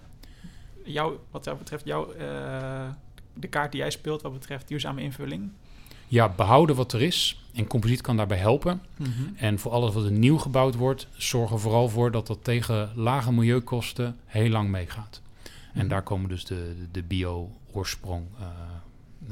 jou, wat dat betreft jouw, uh, de kaart die jij speelt wat betreft duurzame invulling. Ja, behouden wat er is. En composiet kan daarbij helpen. Mhm. En voor alles wat er nieuw gebouwd wordt, zorg er vooral voor dat dat tegen lage milieukosten heel lang meegaat. En Mhm. daar komen dus de, de bio-oorsprong eh,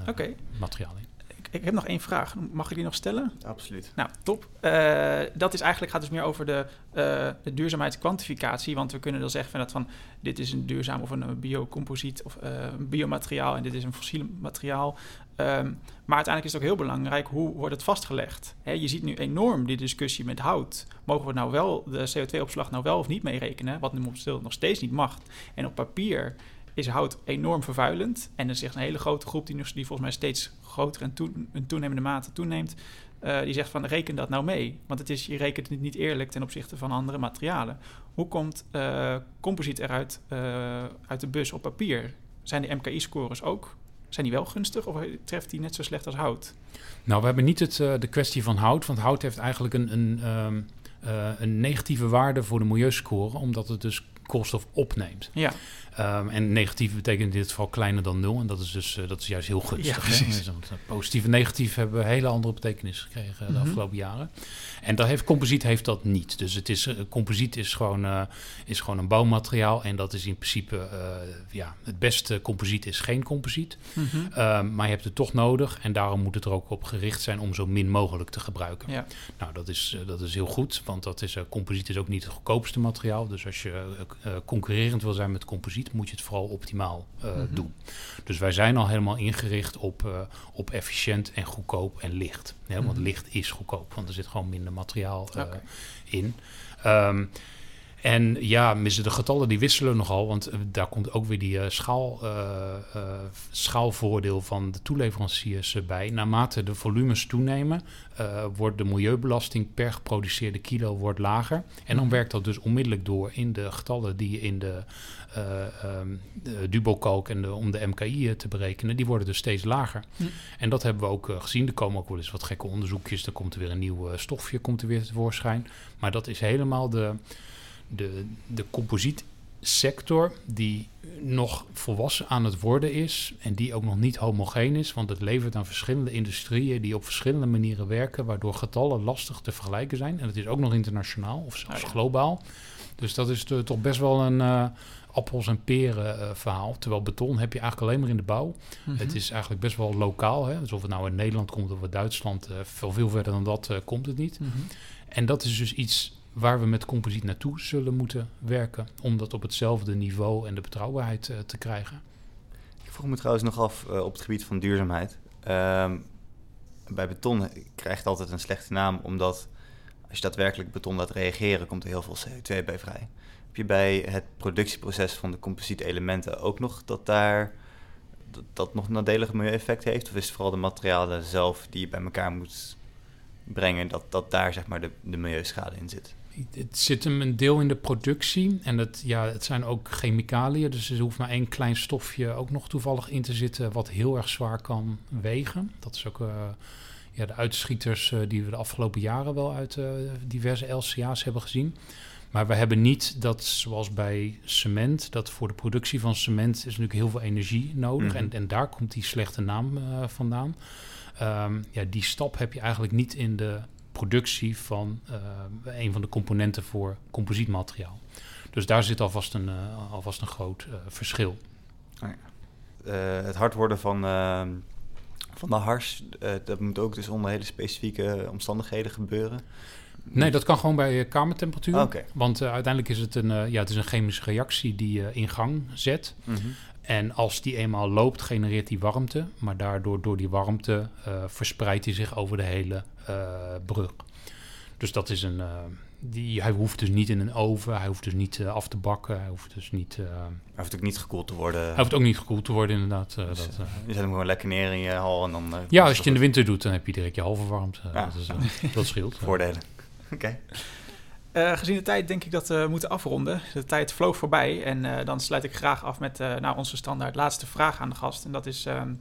eh, Oké. materialen in. Ik, heb nog één vraag. Mag ik die nog stellen? Absoluut. Nou, top. Eh, dat is eigenlijk, gaat dus meer over de, eh de duurzaamheidskwantificatie. Want we kunnen dan zeggen van, dat van dit is een duurzaam of een biocomposiet of eh, een biomateriaal en dit is een fossiel materiaal. Ehm, maar uiteindelijk is het ook heel belangrijk hoe wordt het vastgelegd. Je ziet nu enorm die discussie met hout. Mogen we nou wel de CO2-opslag nou wel of niet meerekenen? Wat nu momenteel nog steeds niet mag. En op papier is hout enorm vervuilend. En er zegt een hele grote groep die, nu- die volgens mij steeds groter en toe, in toenemende mate toeneemt. eh, die zegt van reken dat nou mee. Want het is, je rekent het niet eerlijk ten opzichte van andere materialen. Hoe komt eh composiet eruit eh, uit de bus op papier? Zijn de MKI-scores ook? Zijn die wel gunstig of treft die net zo slecht als hout? Nou, we hebben niet het, de kwestie van hout, want hout heeft eigenlijk een, een, ehm, eh, een negatieve waarde voor de milieuscore, omdat het dus koolstof opneemt. Ja, Ehm, en negatief betekent in dit geval kleiner dan nul. En dat is dus dat is juist heel gunstig. Ja, hè? Want, eh, positief en negatief hebben een hele andere betekenis gekregen de Mhm. afgelopen jaren. En dat heeft, composiet heeft dat niet. Dus het is, eh, composiet is gewoon, eh, is gewoon een bouwmateriaal. En dat is in principe, eh, ja, het beste composiet is geen composiet. Mhm. Ehm, maar je hebt het toch nodig. En daarom moet het er ook op gericht zijn om zo min mogelijk te gebruiken. ja. Nou, dat is, eh, dat is heel goed, want dat is, eh, composiet is ook niet het goedkoopste materiaal. Dus als je eh, eh, concurrerend wil zijn met composiet, moet je het vooral optimaal eh, Mhm. doen. Dus wij zijn al helemaal ingericht op, eh, op efficiënt en goedkoop en licht. Want Mhm. licht is goedkoop, want er zit gewoon minder materiaal eh, in. Ehm, en ja, missen de getallen die wisselen nogal, want eh, daar komt ook weer die eh, schaal, eh, schaalvoordeel van de toeleveranciers bij. Naarmate de volumes toenemen, wordt de milieubelasting per geproduceerde kilo wordt lager. En dan werkt dat dus onmiddellijk door in de getallen die je in de, de Dubokalk en de, om de MKI te berekenen, die worden dus steeds lager. Hm. En dat hebben we ook gezien. Er komen ook wel eens wat gekke onderzoekjes. Er komt er weer een nieuw stofje komt er weer tevoorschijn. Maar dat is helemaal de, de, de composietsector die nog volwassen aan het worden is. En die ook nog niet homogeen is. Want het levert aan verschillende industrieën die op verschillende manieren werken. Waardoor getallen lastig te vergelijken zijn. En het is ook nog internationaal of zelfs ja. globaal. Dus dat is toch best wel een eh, appels en peren eh, verhaal. Terwijl beton heb je eigenlijk alleen maar in de bouw. Mhm. Het is eigenlijk best wel lokaal. Hè? Dus of het nou in Nederland komt of in Duitsland, eh, veel, veel verder dan dat komt het niet. Mhm. En dat is dus iets waar we met composiet naartoe zullen moeten werken. Om dat op hetzelfde niveau en de betrouwbaarheid eh, te krijgen. Ik vroeg me trouwens nog af eh, op het gebied van duurzaamheid. Ehm, bij beton krijgt het altijd een slechte naam, omdat als je daadwerkelijk beton laat reageren, komt er heel veel CO2 bij vrij. Heb je bij het productieproces van de composietelementen ook nog dat daar dat, nog een nadelig milieueffect heeft? Of is het vooral de materialen zelf die je bij elkaar moet brengen, dat, dat daar zeg maar de, de milieuschade in zit? Het zit hem een deel in de productie. En het, ja, het zijn ook chemicaliën. Dus er hoeft maar één klein stofje ook nog toevallig in te zitten... wat heel erg zwaar kan wegen. Dat is ook eh, ja, de uitschieters eh, die we de afgelopen jaren... wel uit eh, diverse LCA's hebben gezien. Maar we hebben niet dat, zoals bij cement... dat voor de productie van cement is natuurlijk heel veel energie nodig. Mhm. En, en daar komt die slechte naam vandaan. Ehm, ja, die stap heb je eigenlijk niet in de productie van eh, een van de componenten voor composietmateriaal. Dus daar zit alvast een, eh, alvast een groot eh, verschil. Eh, het hard worden van, ehm, van de hars, dat moet ook dus onder hele specifieke omstandigheden gebeuren. Nee, dat kan gewoon bij kamertemperatuur. Oké. Want uiteindelijk is het een, ja, het is een chemische reactie die je in gang zet. Mhm. En als die eenmaal loopt, genereert die warmte. Maar daardoor, door die warmte, eh, verspreidt hij zich over de hele eh, brug. Dus dat is een. eh, die, hij hoeft dus niet in een oven, hij hoeft dus niet af te bakken, hij hoeft dus niet. Hij hoeft ook niet gekoeld te worden. hij hoeft ook niet gekoeld te worden, inderdaad. Dus, dat, Je zet hem gewoon lekker neer in je hal en dan... ja, als je het in de winter doet, dan heb je direct je halve warmte. Ja. Dat, is, dat scheelt. *laughs* Voordelen. *laughs* Oké. Uh, gezien de tijd denk ik dat we moeten afronden. De tijd vloog voorbij en uh, dan sluit ik graag af met uh, nou, onze standaard laatste vraag aan de gast. En dat is, ehm,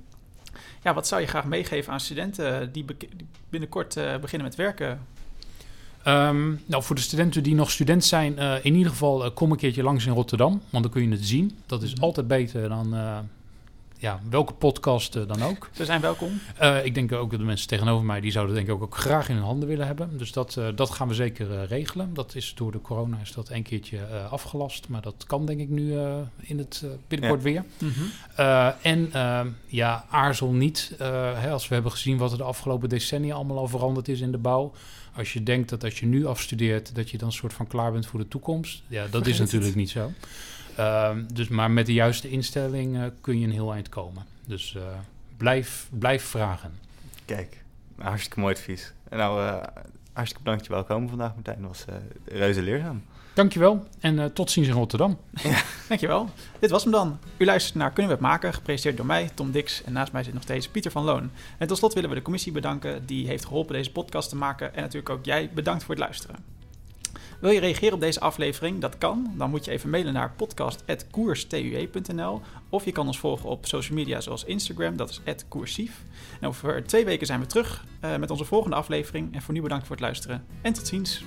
ja, wat zou je graag meegeven aan studenten die, die binnenkort beginnen met werken? Um, nou, voor de studenten die nog student zijn, in ieder geval kom een keertje langs in Rotterdam, want dan kun je het zien. Dat is altijd beter dan ja, welke podcast uh, dan ook. Ze zijn welkom. Uh, ik denk ook dat de mensen tegenover mij, die zouden denk ik ook, ook graag in hun handen willen hebben. Dus dat, uh, dat gaan we zeker regelen. Dat is door de corona is dat een keertje afgelast. Maar dat kan denk ik nu in het binnenkort ja. weer. Mm -hmm. en ja, aarzel niet. Hè, als we hebben gezien wat er de afgelopen decennia allemaal al veranderd is in de bouw. Als je denkt dat als je nu afstudeert, dat je dan soort van klaar bent voor de toekomst. Ja, dat Vergeet is natuurlijk het. niet zo. Um, dus, maar met de juiste instelling uh, kun je een heel eind komen. Dus uh, blijf, blijf vragen. Kijk, hartstikke mooi advies. En nou, uh, hartstikke bedankt dat je wel komen vandaag, Martijn. Dat was reuze leerzaam. Dankjewel en tot ziens in Rotterdam. *laughs* Ja. Dankjewel. Dit was hem dan. U luistert naar Kunnen we het maken, gepresenteerd door mij, Tom Dix. En naast mij zit nog steeds Pieter van Loon. En tot slot willen we de commissie bedanken die heeft geholpen deze podcast te maken. En natuurlijk ook jij bedankt voor het luisteren. Wil je reageren op deze aflevering? Dat kan. Dan moet je even mailen naar podcast.koerstue.nl of je kan ons volgen op social media zoals Instagram, dat is @koersief. En over twee weken zijn we terug uh, met onze volgende aflevering. En voor nu bedankt voor het luisteren en tot ziens.